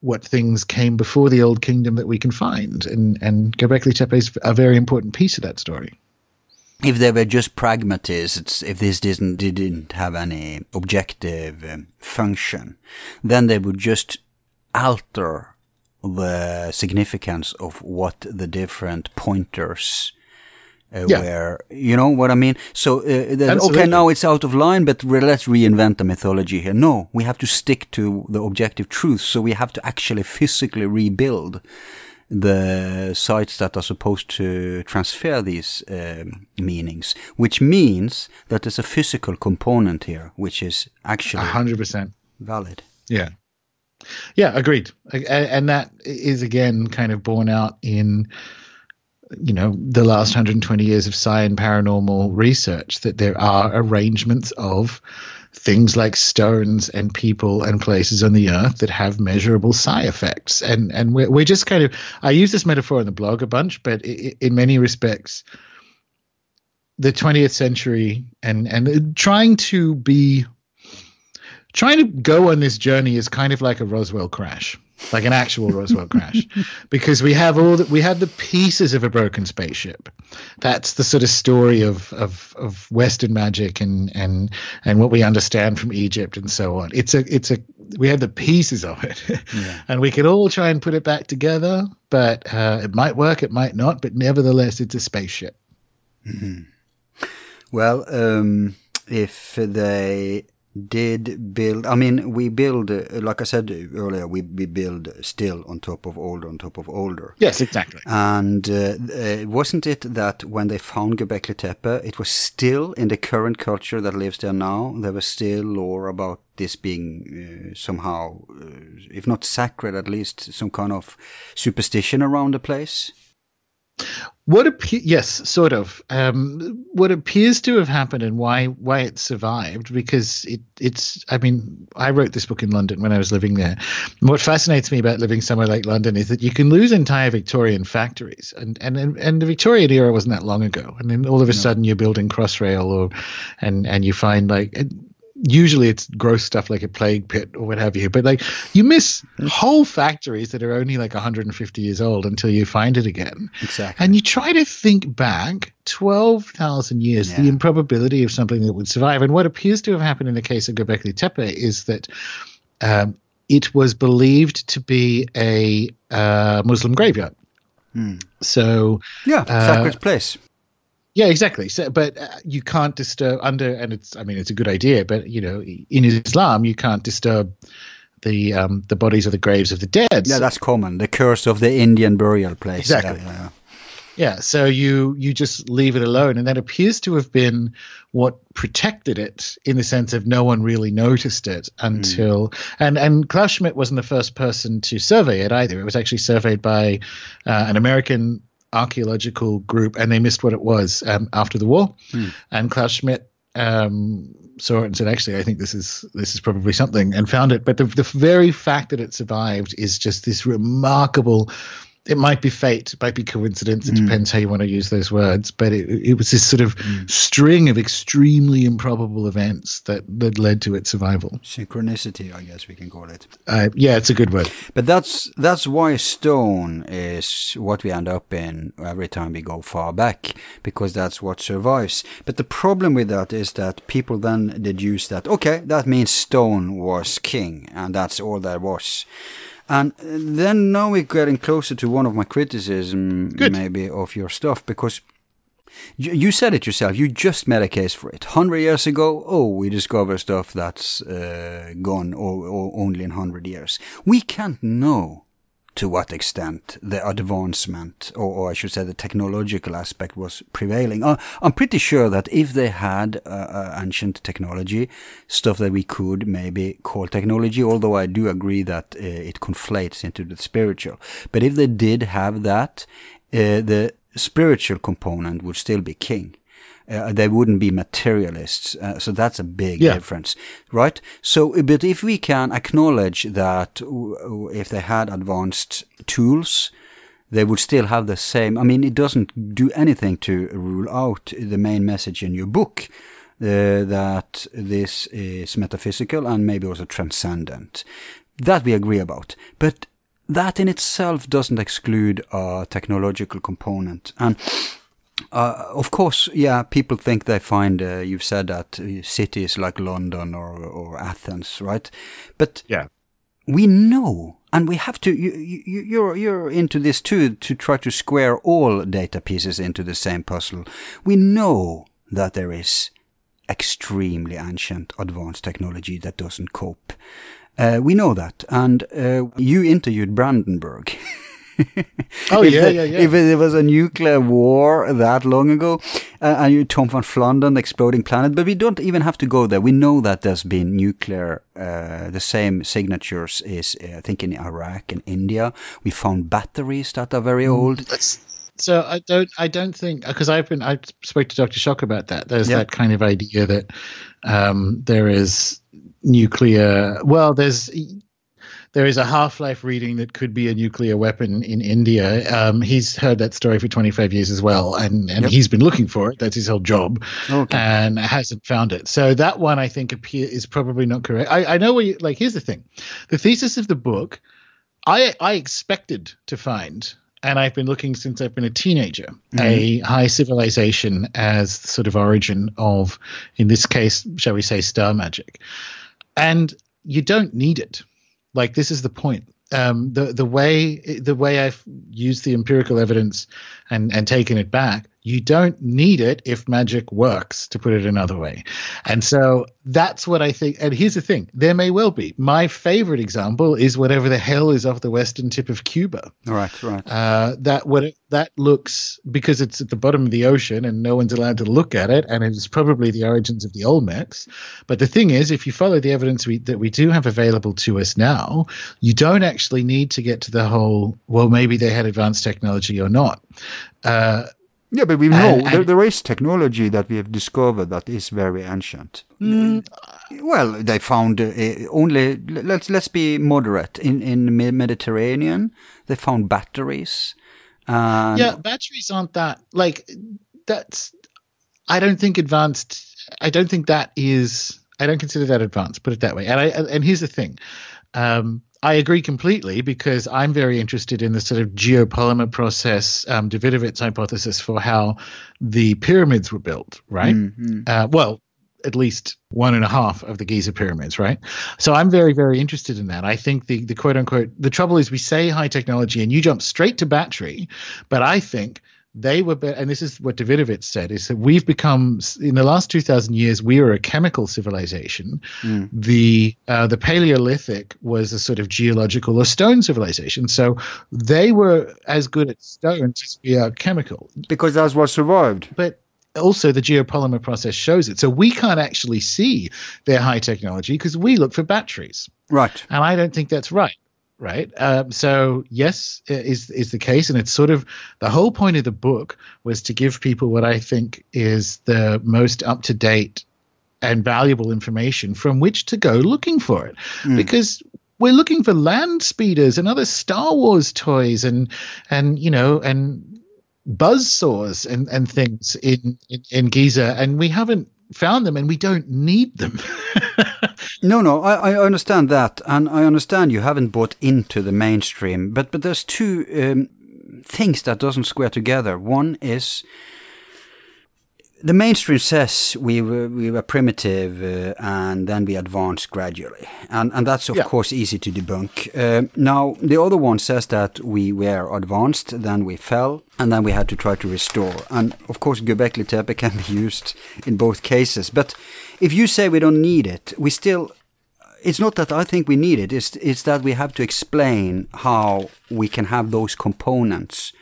what things came before the Old Kingdom that we can find. And, and Göbekli Tepe is a very important piece of that story if they were just pragmatists, if this didn't didn't have any objective um, function, then they would just alter the significance of what the different pointers uh, yeah. were. You know what I mean? So, uh, okay, now it's out of line, but re- let's reinvent the mythology here. No, we have to stick to the objective truth. So we have to actually physically rebuild the sites that are supposed to transfer these um, meanings, which means that there's a physical component here, which is actually 100% valid. Yeah. Yeah, agreed. And that is again kind of borne out in you know the last 120 years of science paranormal research that there are arrangements of things like stones and people and places on the earth that have measurable psi effects. And and we're, we're just kind of I use this metaphor in the blog a bunch, but it, in many respects, the 20th century and and trying to be trying to go on this journey is kind of like a Roswell crash. Like an actual Roswell crash, because we have all that we have the pieces of a broken spaceship. That's the sort of story of of of Western magic and and and what we understand from Egypt and so on. It's a it's a we have the pieces of it, yeah. and we can all try and put it back together. But uh, it might work, it might not. But nevertheless, it's a spaceship. Mm-hmm. Well, um, if they did build i mean we build uh, like i said earlier we, we build still on top of older on top of older. Yes exactly. And uh, uh, wasn't it that when they found göbekli tepe it was still in the current culture that lives there now there was still lore about this being uh, somehow uh, if not sacred at least some kind of superstition around the place what appears, yes, sort of. Um, what appears to have happened and why why it survived because it it's. I mean, I wrote this book in London when I was living there. what fascinates me about living somewhere like London is that you can lose entire Victorian factories, and and and the Victorian era wasn't that long ago, and then all of a no. sudden you're building Crossrail or, and and you find like usually it's gross stuff like a plague pit or what have you but like you miss whole factories that are only like 150 years old until you find it again. Exactly. And you try to think back 12,000 years yeah. the improbability of something that would survive. And what appears to have happened in the case of Göbekli Tepe is that um, it was believed to be a uh, Muslim graveyard. Hmm. so yeah sacred uh, place yeah, exactly. So, but uh, you can't disturb under, and it's. I mean, it's a good idea, but you know, in Islam, you can't disturb the um, the bodies or the graves of the dead. Yeah, that's common. The curse of the Indian burial place. Exactly. Yeah, yeah. yeah, so you you just leave it alone, and that appears to have been what protected it in the sense of no one really noticed it until mm. and and Klaus Schmidt wasn't the first person to survey it either. It was actually surveyed by uh, an American archaeological group, and they missed what it was um, after the war. Hmm. And Klaus Schmidt um, saw it and said, "Actually, I think this is this is probably something," and found it. But the the very fact that it survived is just this remarkable it might be fate, it might be coincidence. It mm. depends how you want to use those words. But it, it was this sort of mm. string of extremely improbable events that, that led to its survival. Synchronicity, I guess we can call it. Uh, yeah, it's a good word. But that's that's why stone is what we end up in every time we go far back, because that's what survives. But the problem with that is that people then deduce that okay, that means stone was king, and that's all there was. And then now we're getting closer to one of my criticism, Good. maybe, of your stuff, because you, said it yourself. You just made a case for it. Hundred years ago, oh, we discover stuff that's uh, gone or, or only in hundred years. We can't know to what extent the advancement, or, or, I should say the technological aspect was prevailing. Uh, I'm pretty sure that if they had uh, uh, ancient technology, stuff that we could maybe call technology, although I do agree that uh, it conflates into the spiritual. But if they did have that, uh, the spiritual component would still be king. Uh, they wouldn't be materialists. Uh, so that's a big yeah. difference, right? So, but if we can acknowledge that if they had advanced tools, they would still have the same. I mean, it doesn't do anything to rule out the main message in your book. Uh, that this is metaphysical and maybe also transcendent. That we agree about. But that in itself doesn't exclude a technological component. And uh, of course, yeah, people think they find, uh, you've said that, uh, cities like London or, or Athens, right? But yeah. we know, and we have to, you, you, you're, you're into this too, to try to square all data pieces into the same puzzle. We know that there is extremely ancient advanced technology that doesn't cope. Uh, we know that. And uh, you interviewed Brandenburg. oh yeah, the, yeah, yeah. If there was a nuclear war that long ago, uh, and you Tom van Flandern, exploding planet, but we don't even have to go there. We know that there's been nuclear, uh, the same signatures is, uh, I think, in Iraq and India. We found batteries that are very mm, old. so I don't, I don't think because I've been, I spoke to Dr. Schoch about that. There's yep. that kind of idea that um, there is nuclear. Well, there's there is a Half Life reading that could be a nuclear weapon in India. Um, he's heard that story for 25 years as well, and, and yep. he's been looking for it. That's his whole job, okay. and hasn't found it. So that one I think appear is probably not correct. I, I know what you like. Here's the thing: the thesis of the book I I expected to find and I've been looking since I've been a teenager, mm-hmm. a high civilization as sort of origin of, in this case, shall we say, star magic. And you don't need it. Like this is the point. Um, the the way the way I've used the empirical evidence and and taken it back you don't need it if magic works, to put it another way. And so that's what I think. And here's the thing there may well be. My favorite example is whatever the hell is off the western tip of Cuba. Right, right. Uh, that what it, that looks because it's at the bottom of the ocean and no one's allowed to look at it, and it's probably the origins of the Olmecs. But the thing is, if you follow the evidence we, that we do have available to us now, you don't actually need to get to the whole. Well, maybe they had advanced technology or not. Uh, yeah, but we know and, and there is technology that we have discovered that is very ancient. Mm, well, they found uh, only let's let's be moderate in in Mediterranean. They found batteries. yeah, batteries aren't that like that's. I don't think advanced. I don't think that is. I don't consider that advanced. Put it that way. And I and here's the thing. Um, I agree completely because I'm very interested in the sort of geopolymer process, um, Davidovits hypothesis for how the pyramids were built, right? Mm-hmm. Uh, well, at least one and a half of the Giza pyramids, right? So I'm very, very interested in that. I think the the quote unquote the trouble is we say high technology and you jump straight to battery, but I think they were, and this is what Davidovits said, is that we've become in the last two thousand years we were a chemical civilization. Mm. The uh, the Paleolithic was a sort of geological or stone civilization, so they were as good at stones as we are chemical. Because that's what survived. But also the geopolymer process shows it. So we can't actually see their high technology because we look for batteries. Right. And I don't think that's right right? Um, so yes, is is the case, and it's sort of the whole point of the book was to give people what I think is the most up to date and valuable information from which to go looking for it, mm. because we're looking for land speeders and other Star Wars toys and and you know and buzz saws and, and things in, in, in Giza, and we haven't found them and we don't need them. no, no, I, I understand that, and I understand you haven't bought into the mainstream, but but there's two um, things that doesn't square together. One is the mainstream says we were, we were primitive uh, and then we advanced gradually. And, and that's, of yeah. course, easy to debunk. Uh, now, the other one says that we were advanced, then we fell, and then we had to try to restore. And, of course, Göbekli Tepe can be used in both cases. But if you say we don't need it, we still. It's not that I think we need it, it's, it's that we have to explain how we can have those components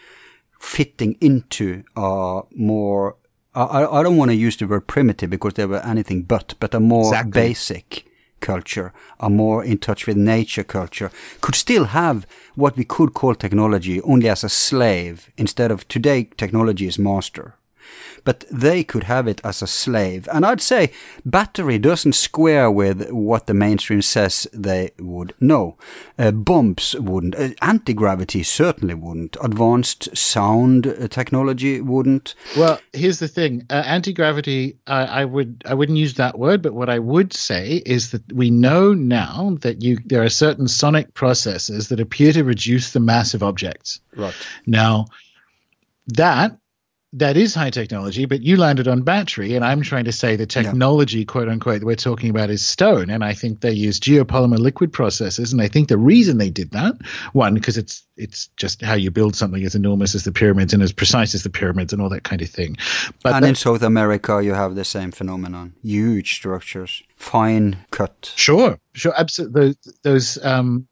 fitting into a more I, I don't want to use the word primitive because they were anything but, but a more exactly. basic culture, a more in touch with nature culture, could still have what we could call technology only as a slave instead of today technology is master but they could have it as a slave. And I'd say battery doesn't square with what the mainstream says they would. know. uh, bombs wouldn't. Uh, Anti gravity certainly wouldn't. Advanced sound uh, technology wouldn't. Well, here's the thing: uh, anti gravity. I would I wouldn't use that word, but what I would say is that we know now that you there are certain sonic processes that appear to reduce the mass of objects. Right. Now that that is high technology, but you landed on battery, and I'm trying to say the technology, yeah. quote unquote, that we're talking about is stone. And I think they use geopolymer liquid processes, and I think the reason they did that, one, because it's it's just how you build something as enormous as the pyramids and as precise as the pyramids and all that kind of thing. But and that, in South America, you have the same phenomenon: huge structures, fine cut. Sure, sure, absolutely. Those, those um,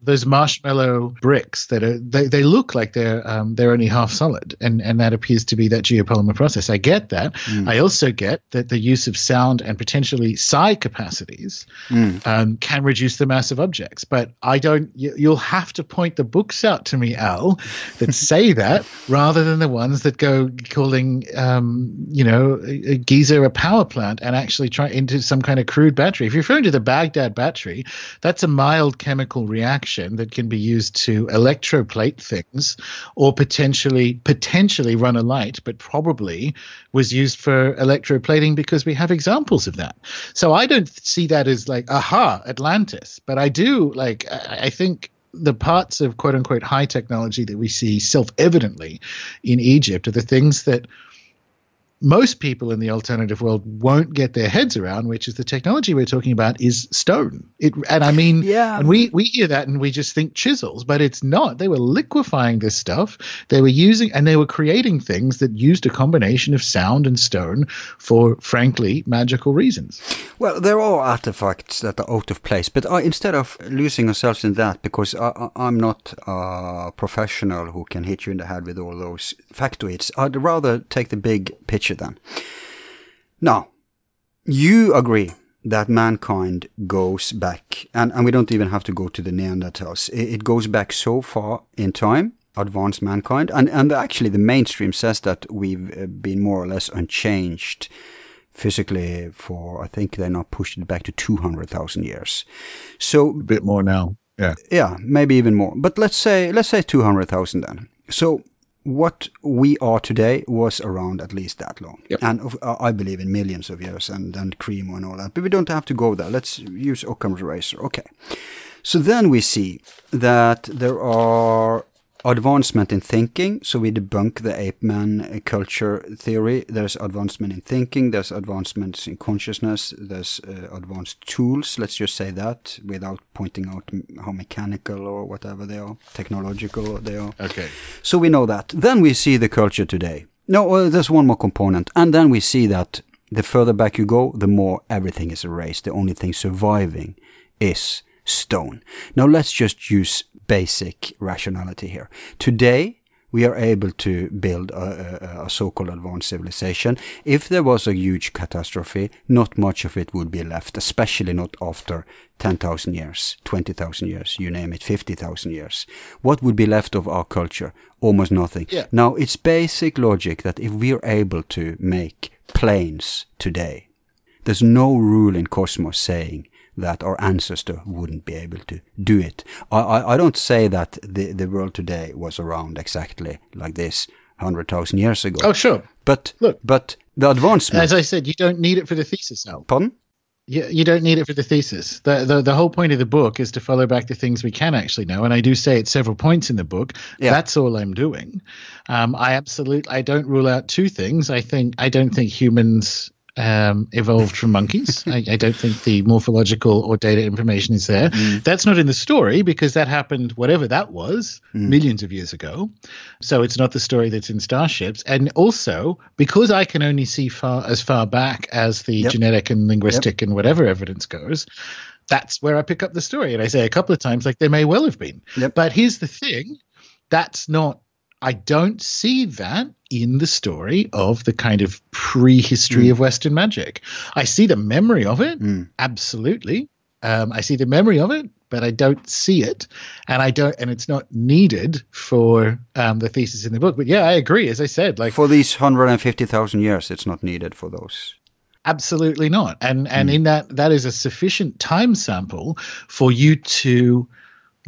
those marshmallow bricks that are they, they look like they're um, they're only half solid and and that appears to be that geopolymer process i get that mm. i also get that the use of sound and potentially psi capacities mm. um, can reduce the mass of objects but i don't you, you'll have to point the books out to me al that say that rather than the ones that go calling um, you know a giza a power plant and actually try into some kind of crude battery if you're referring to the baghdad battery that's a mild chemical reaction reaction that can be used to electroplate things or potentially potentially run a light, but probably was used for electroplating because we have examples of that. So I don't see that as like aha Atlantis, but I do like I think the parts of quote unquote high technology that we see self evidently in Egypt are the things that most people in the alternative world won't get their heads around, which is the technology we're talking about is stone. It and I mean, Yeah. and we we hear that and we just think chisels, but it's not. They were liquefying this stuff. They were using and they were creating things that used a combination of sound and stone for frankly magical reasons. Well, there are artifacts that are out of place, but uh, instead of losing ourselves in that, because I, I'm not a professional who can hit you in the head with all those factoids, I'd rather take the big picture then. Now, you agree that mankind goes back, and, and we don't even have to go to the Neanderthals. It, it goes back so far in time, advanced mankind, and, and actually the mainstream says that we've uh, been more or less unchanged physically for, I think they now pushed it back to 200,000 years. So A bit more now. Yeah. yeah, maybe even more. But let's say let's say two hundred thousand then. So what we are today was around at least that long, Yep. and of, uh, I believe in millions of years, and and Cremo and all that. But we don't have to go there. Let's use Occam's razor. Okay. So then we see that there are advancement in thinking. So we debunk the ape man culture theory. There's advancement in thinking. There's advancements in consciousness. There's uh, advanced tools. Let's just say that without pointing out how mechanical or whatever they are, technological they are. Okay. So we know that. Then we see the culture today. No, uh, there's one more component. And then we see that the further back you go, the more everything is erased. The only thing surviving is stone. Now let's just use basic rationality here. Today, we are able to build a, a, a so-called advanced civilization. If there was a huge catastrophe, not much of it would be left, especially not after 10,000 years, 20,000 years, you name it, 50,000 years. What would be left of our culture? Almost nothing. Yeah. Now, it's basic logic that if we are able to make planes today, there's no rule in cosmos saying that our ancestor wouldn't be able to do it. I, I, I don't say that the, the world today was around exactly like this 100,000 years ago. Oh, sure. But, Look. but the advancement. As I said, you don't need it for the thesis now. pardon? You, you don't need it for the thesis. The, the the whole point of the book is to follow back the things we can actually know, and I do say at several points in the book. Yeah. That's all I'm doing. Um, I absolutely I don't rule out two things. I think I don't think humans um, evolved from monkeys. I, I don't think the morphological or data information is there. That's not in the story because that happened, whatever that was, millions of years ago. So it's not the story that's in Starships. And also, because I can only see far as far back as the Yep. genetic and linguistic and whatever evidence goes, that's where I pick up the story. And I say a couple of times, like, there may well have been. Yep. But here's the thing that's not, I don't see that in the story of the kind of prehistory of Western magic. I see the memory of it, Mm. absolutely. Um, I see the memory of it, but I don't see it, and I don't, and it's not needed for um, the thesis in the book. But yeah, I agree. As I said, like For these 150,000 years, it's not needed for those. Absolutely not. And and in that that is a sufficient time sample for you to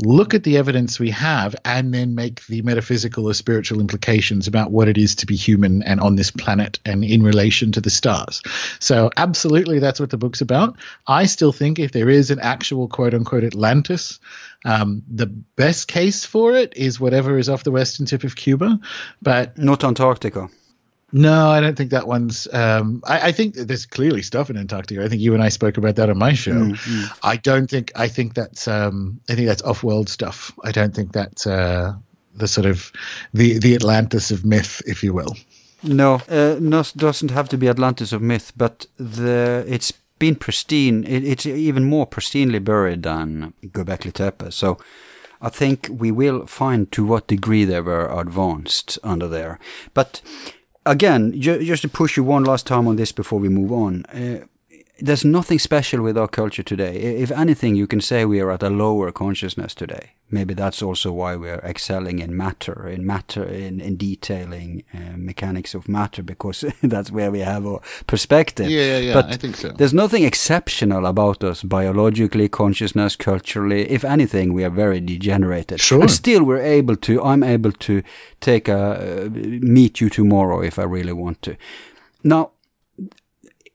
look at the evidence we have and then make the metaphysical or spiritual implications about what it is to be human and on this planet and in relation to the stars. So absolutely that's what the book's about. I still think if there is an actual quote unquote Atlantis, um, the best case for it is whatever is off the western tip of Cuba. But Not Antarctica. No, I don't think that one's. Um, I, I think that there's clearly stuff in Antarctica. I think you and I spoke about that on my show. I don't think. I think that's. Um, I think that's off-world stuff. I don't think that's uh, the sort of the the Atlantis of myth, if you will. No, uh, no, doesn't have to be Atlantis of myth, but the it's been pristine. It, it's even more pristinely buried than Göbekli Tepe. So I think we will find to what degree they were advanced under there. But again, ju- just to push you one last time on this before we move on. Uh, there's nothing special with our culture today. If anything, you can say we are at a lower consciousness today. Maybe that's also why we're excelling in matter, in matter, in, in detailing uh, mechanics of matter, because that's where we have our perspective. Yeah, yeah, yeah, But I think so. There's nothing exceptional about us biologically, consciousness, culturally. If anything, we are very degenerated. Sure. And still, we're able to. I'm able to take a uh, meet you tomorrow if I really want to. Now,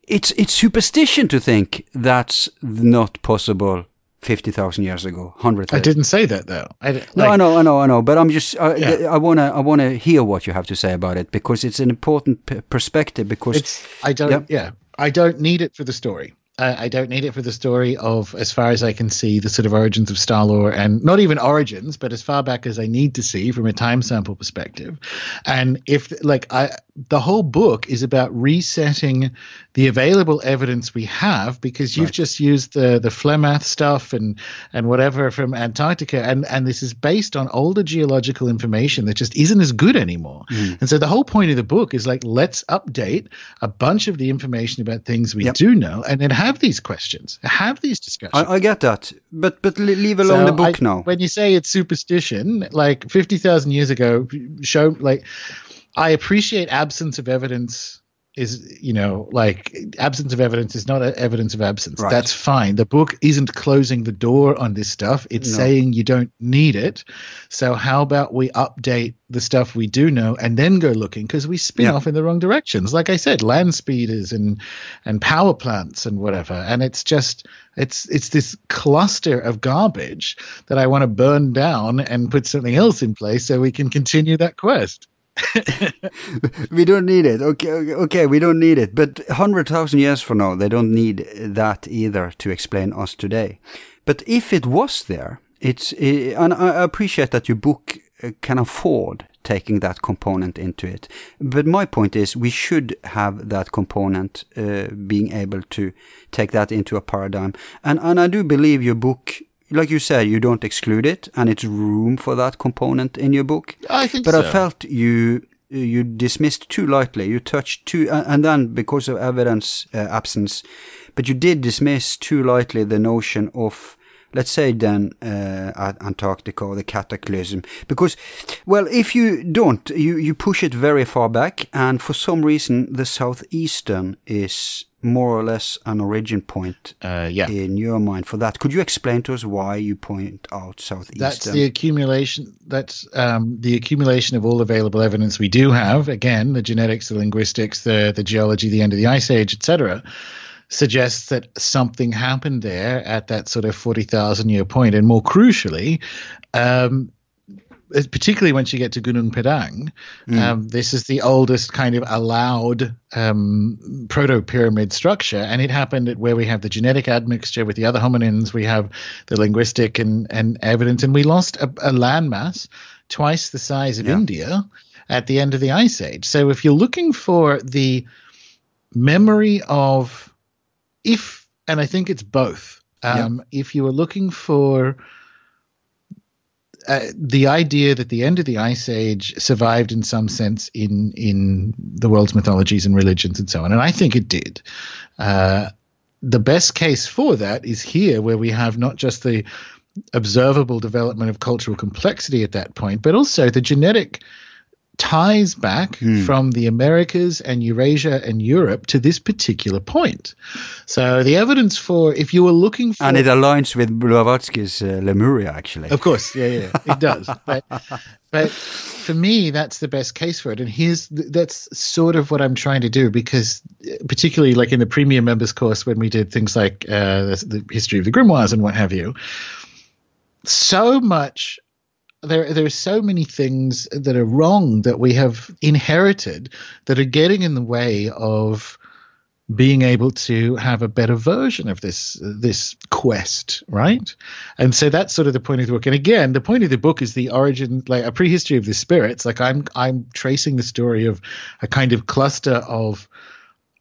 it's it's superstition to think that's not possible fifty thousand years ago, hundred. I didn't say that though. I, like, no, I know, I know, I know, but I'm just, Yeah. I wanna, I wanna hear what you have to say about it because it's an important p- perspective. Because it's I don't Yep. yeah I don't need it for the story. I, I don't need it for the story of, as far as I can see, the sort of origins of Star Lore, and not even origins, but as far back as I need to see from a time sample perspective. And if, like, I, the whole book is about resetting the available evidence we have, because you've Right. just used the the Flem-Ath stuff and and whatever from Antarctica, and and this is based on older geological information that just isn't as good anymore. Hmm. And so the whole point of the book is like, let's update a bunch of the information about things we Yep. do know, and then have these questions, have these discussions. I, I get that, but but leave alone So the book I- now. When you say it's superstition, like fifty thousand years ago, show like I appreciate absence of evidence is you know like absence of evidence is not evidence of absence. Right. That's fine. The book isn't closing the door on this stuff. It's No. saying you don't need it. So how about we update the stuff we do know and then go looking because we spin Yeah. off in the wrong directions. Like I said, land speeders and and power plants and whatever. And it's just it's it's this cluster of garbage that I want to burn down and put something else in place so we can continue that quest. we don't need it. Okay, okay, we don't need it. But hundred thousand years from now, they don't need that either to explain us today. But if it was there, it's uh, and I appreciate that your book uh, can afford taking that component into it. But my point is, we should have that component uh, being able to take that into a paradigm. And and I do believe your book. Like you said, you don't exclude it, and it's room for that component in your book. I think But so. I felt you you dismissed too lightly. You touched too, and then because of evidence uh, absence, but you did dismiss too lightly the notion of, let's say then uh, Ant- Antarctica or the cataclysm. Because, well, if you don't, you you push it very far back, and for some reason the southeastern is more or less an origin point Uh, yeah. in your mind for that. Could you explain to us why you point out southeastern? That's the accumulation. That's um, the accumulation of all available evidence we do have. Again, the genetics, the linguistics, the the geology, the end of the ice age, etc., suggests that something happened there at that sort of forty thousand year. And more crucially, um, as- particularly once you get to Gunung Padang, um, this is the oldest kind of allowed um, proto pyramid structure, and it happened at where we have the genetic admixture with the other hominins, we have the linguistic and, and evidence, and we lost a, a landmass twice the size of Yeah. India at the end of the ice age. So if you're looking for the memory of if, and I think it's both. Um, If you are looking for uh, the idea that the end of the ice age survived in some sense in in the world's mythologies and religions and so on, and I think it did. Uh, the best case for that is here, where we have not just the observable development of cultural complexity at that point, but also the genetic ties back from the Americas and Eurasia and Europe to this particular point. So the evidence for if you were looking for and it aligns with Blavatsky's uh, Lemuria, actually. of course, yeah, yeah, it does. but, but for me, that's the best case for it. And here's that's sort of what I'm trying to do because, uh, particularly like in the premium members course, when we did things like uh, the, the history of the grimoires and what have you, so much. There, there are so many things that are wrong that we have inherited that are getting in the way of being able to have a better version of this this quest, right? And so that's sort of the point of the book. And again, the point of the book is the origin, like a prehistory of the spirits. Like I'm I'm tracing the story of a kind of cluster of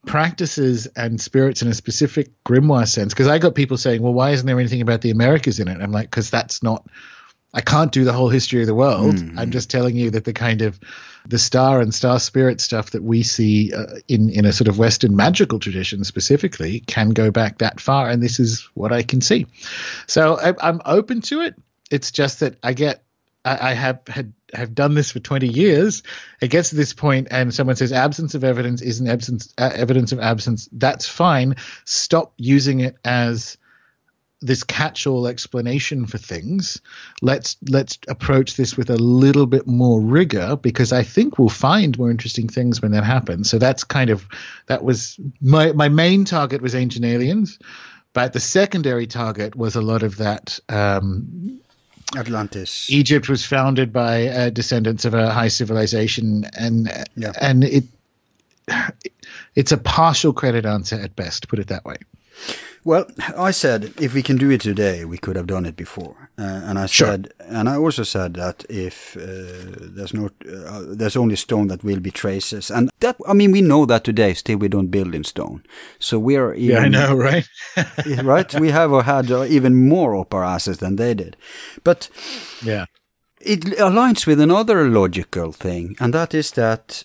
practices and spirits in a specific grimoire sense. Because I got people saying, "Well, why isn't there anything about the Americas in it?" I'm like, "Because that's not." I can't do the whole history of the world. I'm just telling you that the kind of the star and star spirit stuff that we see uh, in in a sort of Western magical tradition specifically can go back that far, and this is what I can see. So I, I'm open to it. It's just that I get I, I have had have done this for 20 years. It gets to this point, and someone says absence of evidence isn't absence uh, evidence of absence. That's fine. Stop using it as this catch-all explanation for things. Let's let's approach this with a little bit more rigor because I think we'll find more interesting things when that happens. So that's kind of that was my my main target was ancient aliens, But the secondary target was a lot of that. Um, Atlantis. Egypt was founded by uh, descendants of a high civilization, and Yeah. and it it's a partial credit answer at best. Put it that way. Well, I said if we can do it today, we could have done it before, uh, and I Sure. said, and I also said that if uh, there's not, uh, there's only stone that will be traces, and that I mean we know that today. Still, we don't build in stone, so we're even, Yeah, I know, right? right? We have had uh, even more up our asses than they did, but yeah, it aligns with another logical thing, and that is that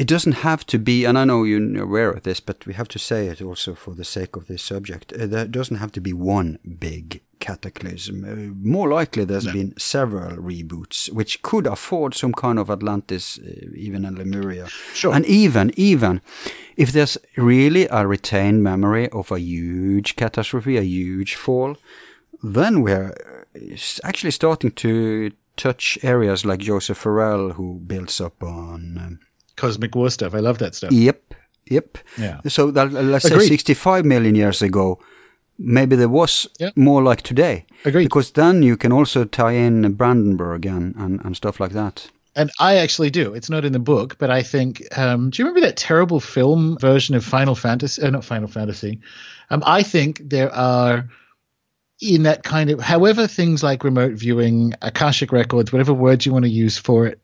it doesn't have to be, and I know you're aware of this, but we have to say it also for the sake of this subject. Uh, there doesn't have to be one big cataclysm. Uh, more likely, there's No. been several reboots, which could afford some kind of Atlantis, uh, even in Lemuria. Sure. And even, even if there's really a retained memory of a huge catastrophe, a huge fall, then we're uh, actually starting to touch areas like Joseph Farrell, who builds up on. Um, cosmic war stuff. I love that stuff. yep, yep. Yeah. So that, let's Agreed. say 65 million years ago, maybe there was Yep. more like today. Agreed. Because then you can also tie in Brandenburg and, and, and stuff like that. And I actually do. It's not in the book, but I think. Um, do you remember that terrible film version of Final Fantasy? Uh, not Final Fantasy. Um, I think there are in that kind of, however, things like remote viewing, akashic records, whatever words you want to use for it,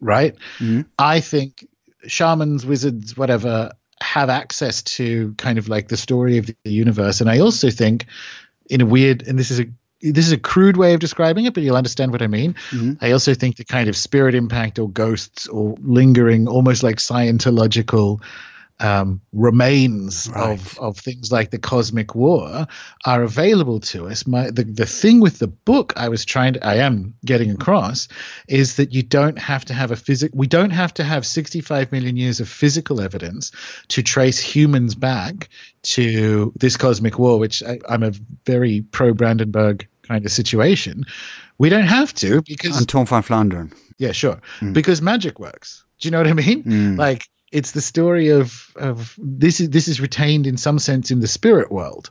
right? Mhm. I think shamans, wizards, whatever, have access to kind of like the story of the universe, and I also think, in a weird, and this is a this is a crude way of describing it, but you'll understand what I mean. I also think the kind of spirit impact or ghosts or lingering, almost like Scientological um, remains Right. of, of things like the cosmic war are available to us. My the, the thing with the book I was trying to I am getting across is that you don't have to have a physic we don't have to have 65 million years of physical evidence to trace humans back to this cosmic war, which I, I'm a very pro Brandenburg kind of situation. We don't have to because And Tom van Flandern. yeah, sure. Because magic works. Do you know what I mean? Like it's the story of of this is this is retained in some sense in the spirit world.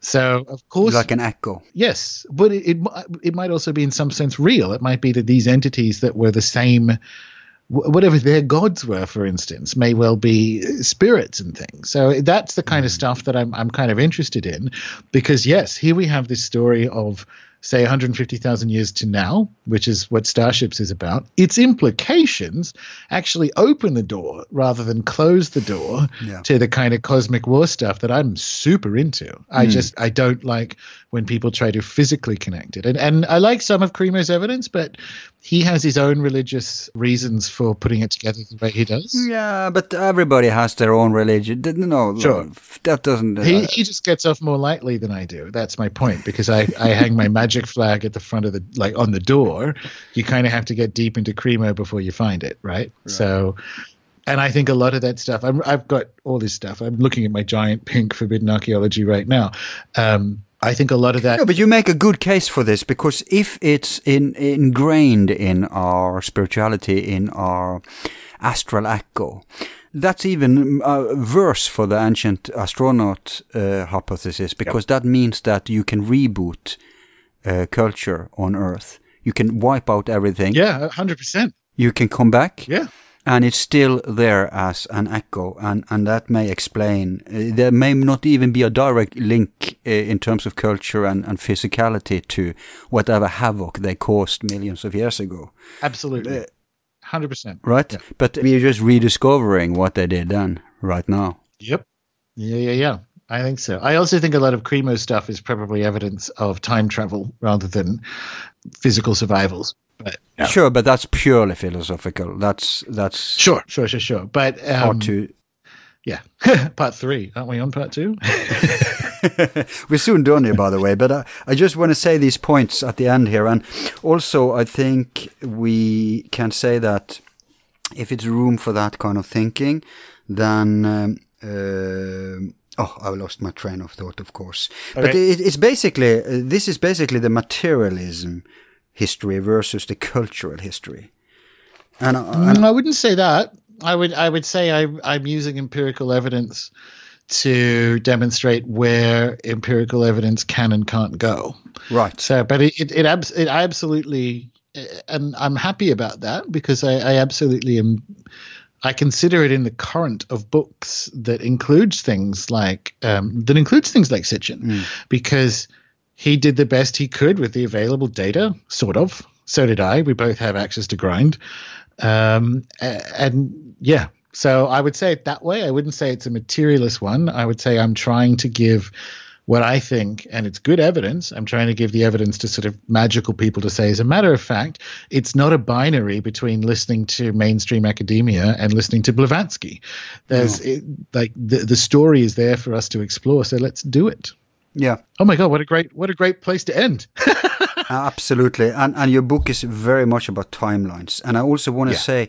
So of course, Like an echo. yes, but it, it it might also be in some sense real. It might be that these entities that were the same. Whatever their gods were, for instance, may well be spirits and things. So that's the kind of hmm. stuff that I'm I'm kind of interested in, because yes, here we have this story of say 150,000 years to now, which is what Starships is about, its implications actually open the door rather than close the door Yeah. to the kind of cosmic war stuff that I'm super into. I Hmm. just I don't like when people try to physically connect it. And and I like some of Cremo's evidence, but he has his own religious reasons for putting it together the way he does. Yeah, but everybody has their own religion. No, Sure. that doesn't. uh, He, he just gets off more lightly than I do. That's my point because I, I hang my magic flag at the front of the like on the door. You kind of have to get deep into Cremo before you find it, right? So, and I think a lot of that stuff. I'm, I've got all this stuff. I'm looking at my giant pink forbidden archaeology right now. Um, I think a lot of that. No, but you make a good case for this because if it's in, ingrained in our spirituality, in our astral echo, that's even uh, worse for the ancient astronaut uh, hypothesis because that means that you can reboot uh, culture on Earth. You can wipe out everything. yeah, hundred percent. You can come back. Yeah. And it's still there as an echo, and, and that may explain. Uh, there may not even be a direct link uh, in terms of culture and, and physicality to whatever havoc they caused millions of years ago, Absolutely, hundred percent. right? But we're just rediscovering what they did then, right now. Yep. Yeah, yeah, yeah. I think so. I also think a lot of Cremo stuff is probably evidence of time travel rather than physical survivals. Yeah. Sure, but that's purely philosophical. That's that's sure, sure, sure, sure. But um, part two. Yeah, part three. Aren't we on part two? We're soon done here, by the way, but I, I just want to say these points at the end here. And also, I think we can say that if it's room for that kind of thinking, then. Um, uh, Oh, I lost my train of thought, of course. But it, it's basically, this is basically the materialism history versus the cultural history. And, I- and Mm, I wouldn't say that. I would I would say I, I'm using empirical evidence to demonstrate where empirical evidence can and can't go. Right. So, but it it, it, abs- it absolutely, and I'm happy about that because I, I absolutely am. I consider it in the current of books that includes things like um, that includes things like Sitchin, because he did the best he could with the available data, sort of. So did I. We both have access to grind, um, and yeah. So I would say it that way. I wouldn't say it's a materialist one. I would say I'm trying to give what I think, and it's good evidence. I'm trying to give the evidence to sort of magical people to say, as a matter of fact, it's not a binary between listening to mainstream academia and listening to Blavatsky. There's it, like the the story is there for us to explore. So let's do it. Yeah. Oh my god, what a great what a great place to end. Absolutely. And and your book is very much about timelines. And I also want to Yeah. say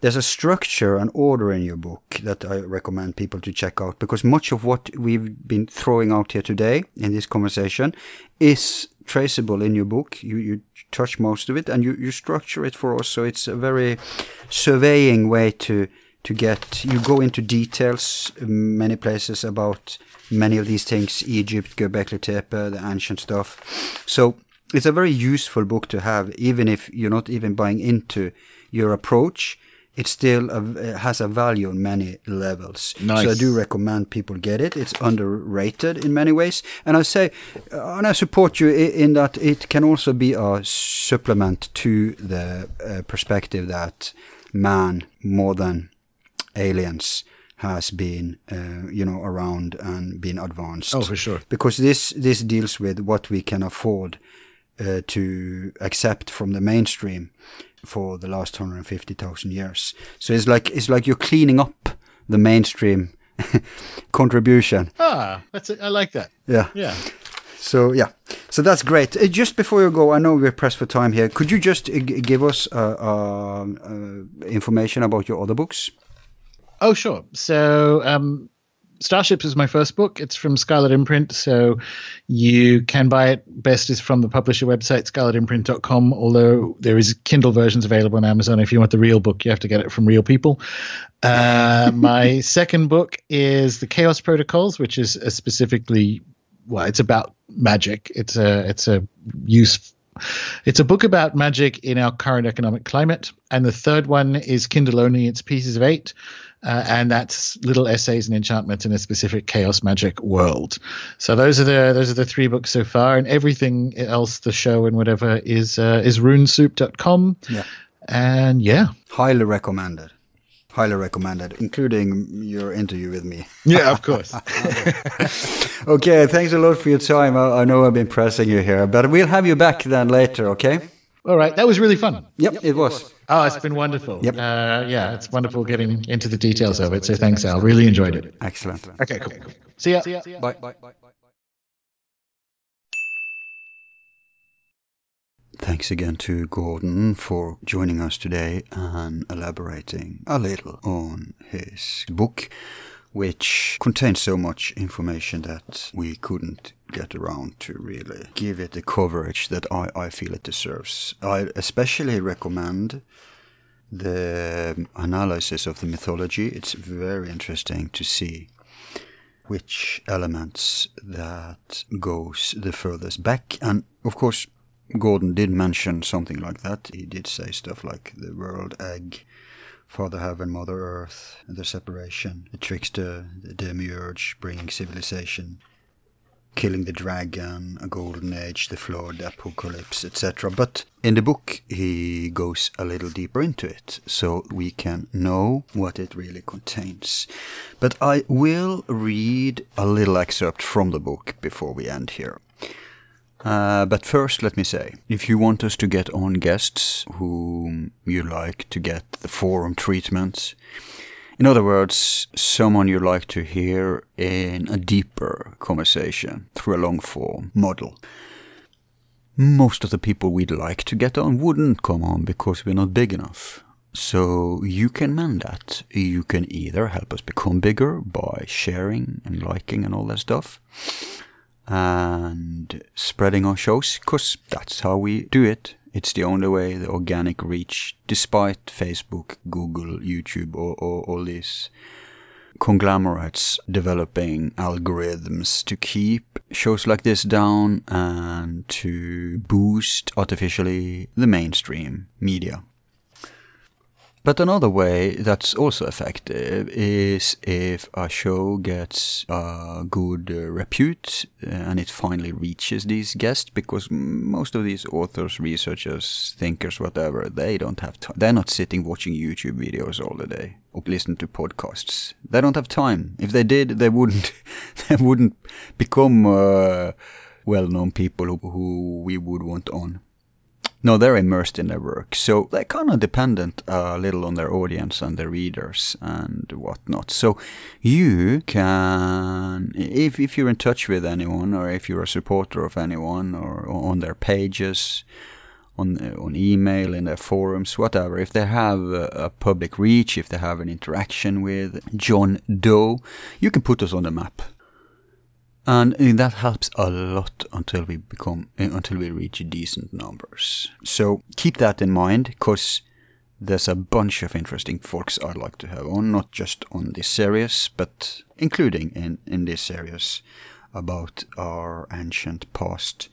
there's a structure and order in your book that I recommend people to check out because much of what we've been throwing out here today in this conversation is traceable in your book. You you touch most of it and you, you structure it for us so it's a very surveying way to to get you go into details in many places about many of these things Egypt, Göbekli Tepe, the ancient stuff. So it's a very useful book to have, even if you're not even buying into your approach. It still a, has a value on many levels. Nice. So I do recommend people get it. It's underrated in many ways, and I say, uh, and I support you in that it can also be a supplement to the uh, perspective that man, more than aliens, has been, uh, you know, around and been advanced Oh, for sure. because this this deals with what we can afford uh, to accept from the mainstream for the last 150,000 years. So it's like it's like you're cleaning up the mainstream contribution. ah, that's it. I like that. Yeah. Yeah. So yeah. So that's great. Uh, just before you go, I know we're pressed for time here. Could you just uh, give us uh, uh, uh, information about your other books? Oh, sure. So, um, Starships is my first book. It's from Scarlet Imprint, so you can buy it. Best is from the publisher website, scarletimprint.com, although there is Kindle versions available on Amazon. If you want the real book, you have to get it from real people. Uh, my second book is The Chaos Protocols, which is specifically, well, it's about magic. It's a, it's a use it's a book about magic in our current economic climate. And the third one is Kindle only. It's pieces of eight. Uh, and that's little essays and enchantments in a specific chaos magic world. So those are the those are the three books so far, and everything else, the show and whatever, is uh, is runesoup.com. Yeah. And yeah, Highly recommended. Highly recommended, including your interview with me. yeah, of course. Okay, thanks a lot for your time. I, I know I've been pressing you here, but we'll have you back then later, okay? All right, that was really fun. Yep, it was. Oh, it's been wonderful. Yep. Uh, yeah, it's wonderful getting into the details of it. So thanks, Al. Really enjoyed it. Excellent. Okay, cool. See ya. Bye. Bye. Bye. Thanks again to Gordon for joining us today and elaborating a little on his book, which contains so much information that we couldn't get around to really give it the coverage that I, I feel it deserves. I especially recommend the analysis of the mythology. It's very interesting to see which elements that goes the furthest back. And of course, Gordon did mention something like that. He did say stuff like the world egg, Father Heaven, Mother Earth, and the separation, the trickster, the demiurge, bringing civilization, killing the dragon, a golden age, the flood, the apocalypse, etc. But in the book, he goes a little deeper into it, so we can know what it really contains. But I will read a little excerpt from the book before we end here. Uh, but first, let me say, if you want us to get on guests whom you like to get the forum treatment, in other words, someone you like to hear in a deeper conversation through a long form model. Most of the people we'd like to get on wouldn't come on because we're not big enough. So you can mend that. You can either help us become bigger by sharing and liking and all that stuff and spreading our shows because that's how we do it. It's the only way the organic reach, despite Facebook, Google, YouTube, or, or all these conglomerates developing algorithms to keep shows like this down and to boost artificially the mainstream media. But another way that's also effective is if a show gets a good uh, repute uh, and it finally reaches these guests, because most of these authors, researchers, thinkers, whatever, they don't have time. They're not sitting watching YouTube videos all the day or listening to podcasts. They don't have time. If they did, they wouldn't. they wouldn't become uh, well-known people who, who we would want on. No, they're immersed in their work, so they're kind of dependent uh, a little on their audience and their readers and whatnot. So you can, if if you're in touch with anyone, or if you're a supporter of anyone, or on their pages, on uh, on email, in their forums, whatever, if they have a, a public reach, if they have an interaction with John Doe, you can put us on the map and that helps a lot until we become eh, until we reach decent numbers. So keep that in mind, because there's a bunch of interesting folks I'd like to have on, not just on this series, but including in in this series about our ancient past.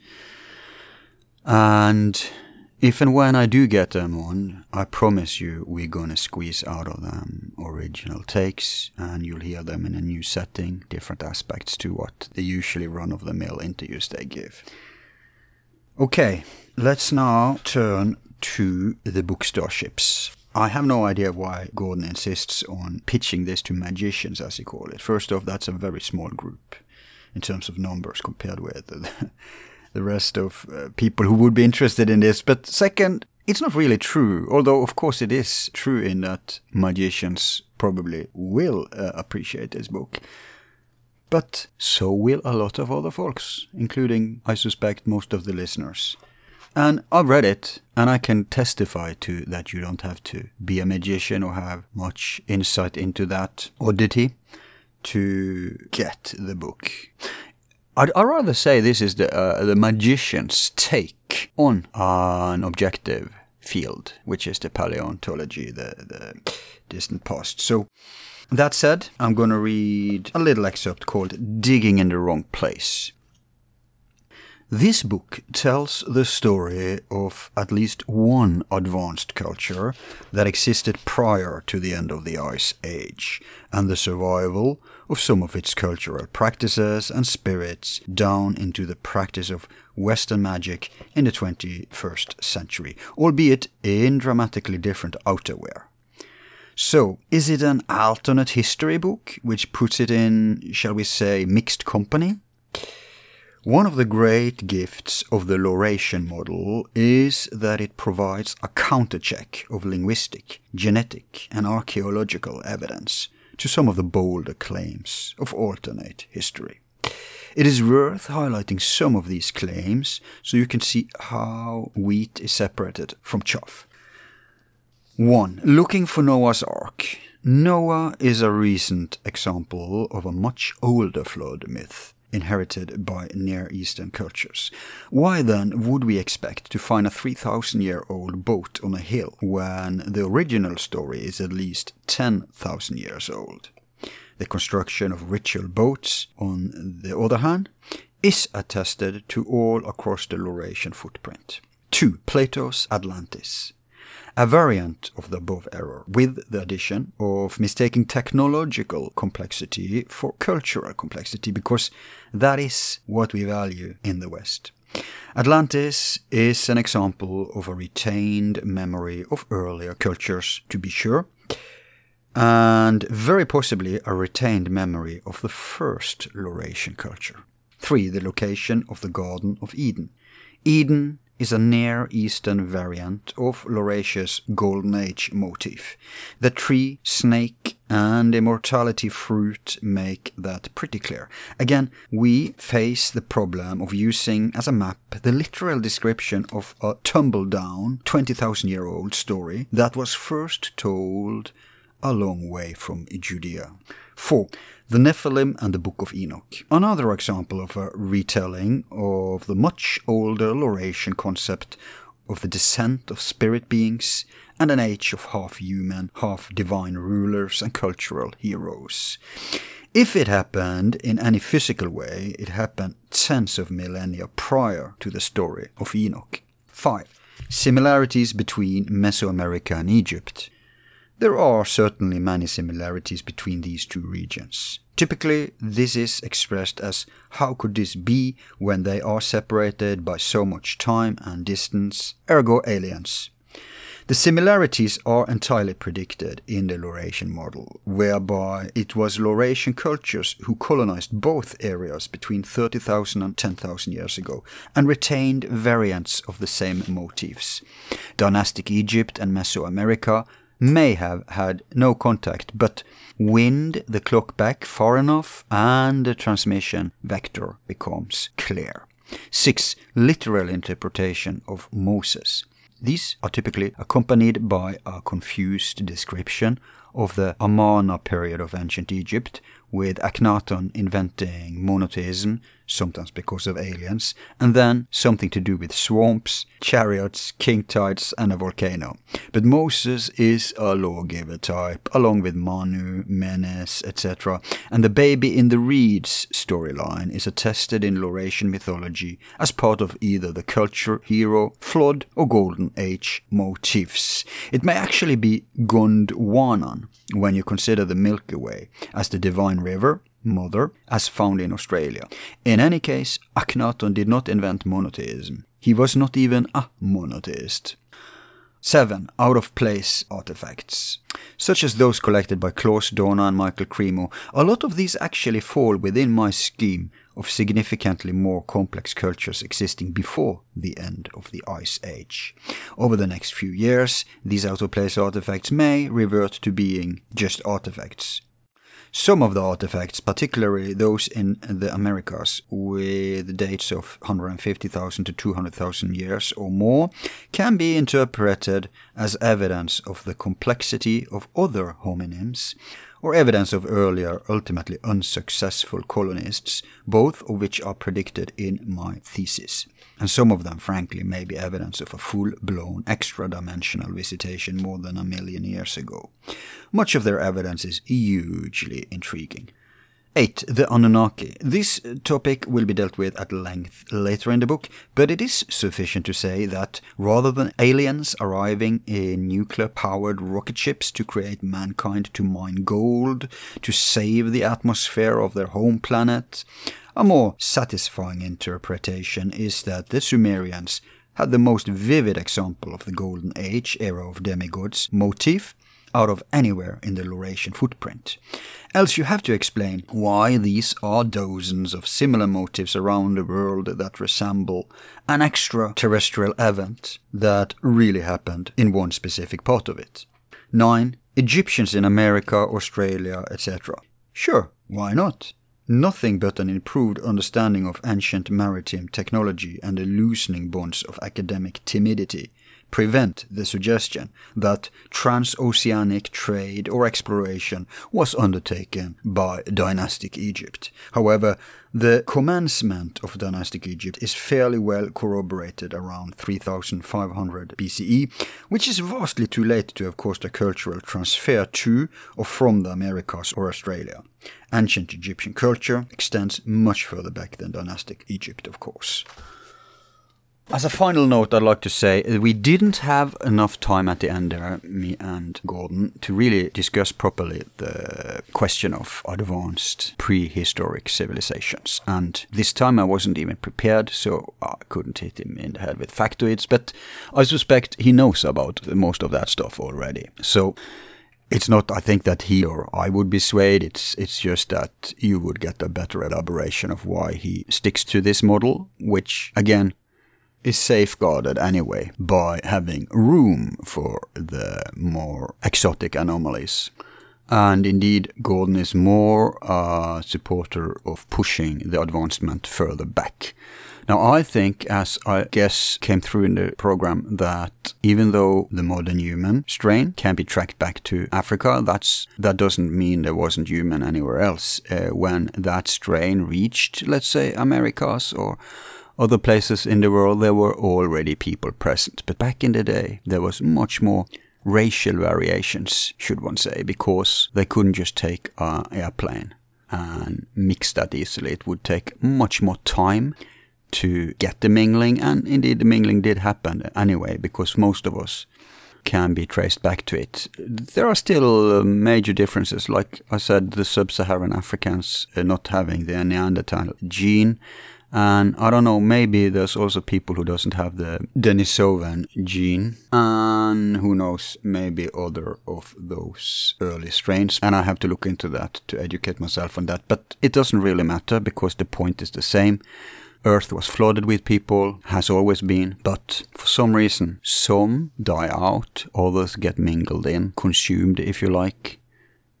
And if and when I do get them on, I promise you we're gonna squeeze out of them original takes and you'll hear them in a new setting, different aspects to what the usually run of the mill interviews they give. Okay, let's now turn to the book Starships. I have no idea why Gordon insists on pitching this to magicians, as he calls it. First off, that's a very small group in terms of numbers compared with the rest of uh, people who would be interested in this. But second, it's not really true, although of course it is true in that magicians probably will uh, appreciate this book. But so will a lot of other folks, including, I suspect, most of the listeners. And I've read it, and I can testify to that you don't have to be a magician or have much insight into that oddity to get the book. I'd, I'd rather say this is the uh, the magician's take on an objective field, which is the paleontology, the the distant past. So. That said, I'm going to read a little excerpt called Digging in the Wrong Place. This book tells the story of at least one advanced culture that existed prior to the end of the Ice Age, and the survival of some of its cultural practices and spirits down into the practice of Western magic in the 21st century, albeit in dramatically different outerwear. So, is it an alternate history book, which puts it in, shall we say, mixed company? One of the great gifts of the Laurasian model is that it provides a countercheck of linguistic, genetic, and archaeological evidence to some of the bolder claims of alternate history. It is worth highlighting some of these claims so you can see how wheat is separated from chaff. 1. Looking for Noah's Ark. Noah is a recent example of a much older flood myth inherited by Near Eastern cultures. Why then would we expect to find a 3000 year old boat on a hill when the original story is at least 10,000 years old? The construction of ritual boats, on the other hand, is attested to all across the Laurasian footprint. 2. Plato's Atlantis a variant of the above error, with the addition of mistaking technological complexity for cultural complexity, because that is what we value in the West. Atlantis is an example of a retained memory of earlier cultures, to be sure, and very possibly a retained memory of the first Laurasian culture. 3. The location of the Garden of Eden. Eden is a Near Eastern variant of Laurasia's Golden Age motif. The tree, snake, and immortality fruit make that pretty clear. Again, we face the problem of using as a map the literal description of a tumble down 20,000 year old story that was first told a long way from Judea. 4 the Nephilim and the Book of Enoch. Another example of a retelling of the much older Laurasian concept of the descent of spirit beings and an age of half human, half divine rulers and cultural heroes. If it happened in any physical way, it happened tens of millennia prior to the story of Enoch. 5. Similarities between Mesoamerica and Egypt. There are certainly many similarities between these two regions. Typically, this is expressed as how could this be when they are separated by so much time and distance, ergo aliens. The similarities are entirely predicted in the Laurasian model, whereby it was Laurasian cultures who colonized both areas between 30,000 and 10,000 years ago and retained variants of the same motifs. Dynastic Egypt and Mesoamerica may have had no contact, but wind the clock back far enough and the transmission vector becomes clear. 6. Literal interpretation of Moses. These are typically accompanied by a confused description of the Amarna period of ancient Egypt, with Akhenaten inventing monotheism, sometimes because of aliens, and then something to do with swamps, chariots, king tides, and a volcano. But Moses is a lawgiver type, along with Manu, Menes, etc., and the baby in the reeds storyline is attested in Laurasian mythology as part of either the culture, hero, flood, or golden age motifs. It may actually be Gondwanan when you consider the Milky Way as the divine river, mother, as found in Australia. In any case, Akhenaten did not invent monotheism. He was not even a monotheist. 7. Out of place artifacts. Such as those collected by Klaus Dona and Michael Cremo, a lot of these actually fall within my scheme of significantly more complex cultures existing before the end of the Ice Age. Over the next few years, these out of place artifacts may revert to being just artifacts, some of the artifacts, particularly those in the Americas, with dates of 150,000 to 200,000 years or more, can be interpreted as evidence of the complexity of other hominins, or evidence of earlier, ultimately unsuccessful colonists, both of which are predicted in my thesis and some of them, frankly, may be evidence of a full blown extra dimensional visitation more than a million years ago. Much of their evidence is hugely intriguing. 8. The Anunnaki. This topic will be dealt with at length later in the book, but it is sufficient to say that rather than aliens arriving in nuclear powered rocket ships to create mankind to mine gold, to save the atmosphere of their home planet, a more satisfying interpretation is that the Sumerians had the most vivid example of the Golden Age era of demigods motif out of anywhere in the Laurasian footprint. Else you have to explain why these are dozens of similar motifs around the world that resemble an extraterrestrial event that really happened in one specific part of it. 9. Egyptians in America, Australia, etc. Sure, why not? nothing but an improved understanding of ancient maritime technology and the loosening bonds of academic timidity prevent the suggestion that transoceanic trade or exploration was undertaken by dynastic Egypt. However, the commencement of dynastic Egypt is fairly well corroborated around 3500 BCE, which is vastly too late to have caused a cultural transfer to or from the Americas or Australia. Ancient Egyptian culture extends much further back than dynastic Egypt, of course. As a final note, I'd like to say we didn't have enough time at the end there, me and Gordon, to really discuss properly the question of advanced prehistoric civilizations. And this time I wasn't even prepared, so I couldn't hit him in the head with factoids, but I suspect he knows about most of that stuff already. So it's not, I think, that he or I would be swayed. It's, it's just that you would get a better elaboration of why he sticks to this model, which, again, is safeguarded anyway by having room for the more exotic anomalies. And indeed, Gordon is more a supporter of pushing the advancement further back. Now, I think, as I guess came through in the program, that even though the modern human strain can be tracked back to Africa, that's that doesn't mean there wasn't human anywhere else uh, when that strain reached, let's say, Americas or other places in the world there were already people present. But back in the day, there was much more racial variations, should one say, because they couldn't just take an airplane and mix that easily. It would take much more time to get the mingling, and indeed the mingling did happen anyway, because most of us can be traced back to it. There are still uh, major differences, like I said, the sub-Saharan Africans uh, not having the Neanderthal gene, and I don't know, maybe there's also people who doesn't have the Denisovan gene. And who knows, maybe other of those early strains. And I have to look into that to educate myself on that. But it doesn't really matter because the point is the same. Earth was flooded with people, has always been, but for some reason, some die out, others get mingled in, consumed if you like,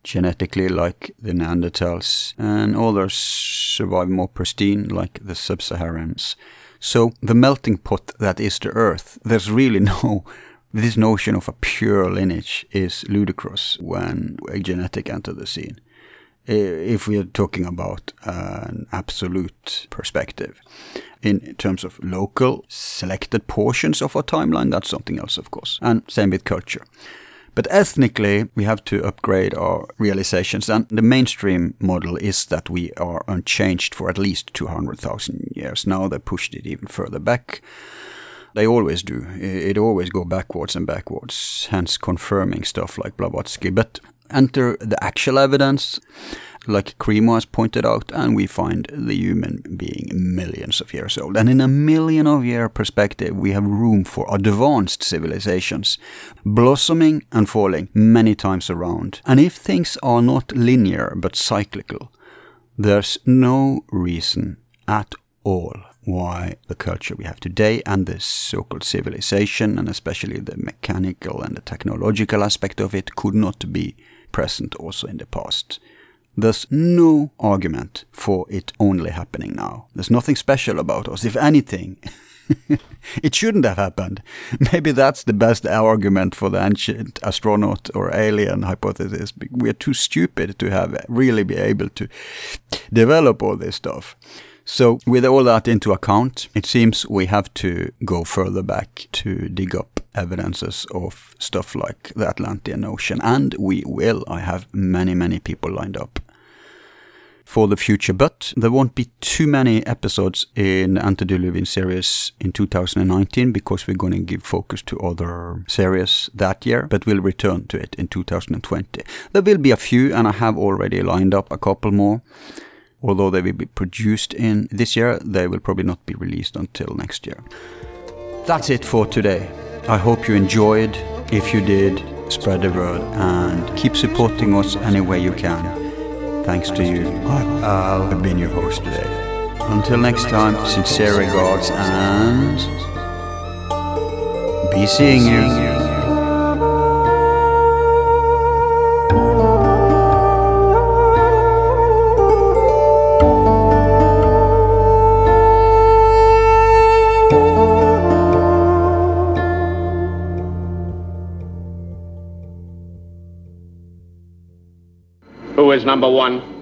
genetically like the Neanderthals, and others survive more pristine like the sub-Saharans. So the melting pot that is the Earth, there's really no this notion of a pure lineage is ludicrous when a genetic enter the scene. If we are talking about an absolute perspective. In terms of local selected portions of our timeline, that's something else, of course. And same with culture. But ethnically, we have to upgrade our realizations. And the mainstream model is that we are unchanged for at least 200,000 years. Now they pushed it even further back. They always do. It always go backwards and backwards, hence confirming stuff like Blavatsky. But enter the actual evidence like Cremo has pointed out, and we find the human being millions of years old. And in a million of year perspective, we have room for advanced civilizations, blossoming and falling many times around. And if things are not linear but cyclical, there's no reason at all why the culture we have today and the so-called civilization and especially the mechanical and the technological aspect of it could not be present also in the past. There's no argument for it only happening now. There's nothing special about us. If anything, it shouldn't have happened. Maybe that's the best argument for the ancient astronaut or alien hypothesis. We're too stupid to have really be able to develop all this stuff. So, with all that into account, it seems we have to go further back to dig up evidences of stuff like the Atlantean Ocean. And we will. I have many, many people lined up for the future, but there won't be too many episodes in the Antediluvian series in 2019 because we're going to give focus to other series that year, but we'll return to it in 2020. There will be a few, and I have already lined up a couple more. Although they will be produced in this year, they will probably not be released until next year. That's it for today. I hope you enjoyed. If you did, spread the word and keep supporting us any way you can. Thanks to you, I've been your host today. Until next time, sincere regards and be seeing you. Is number one?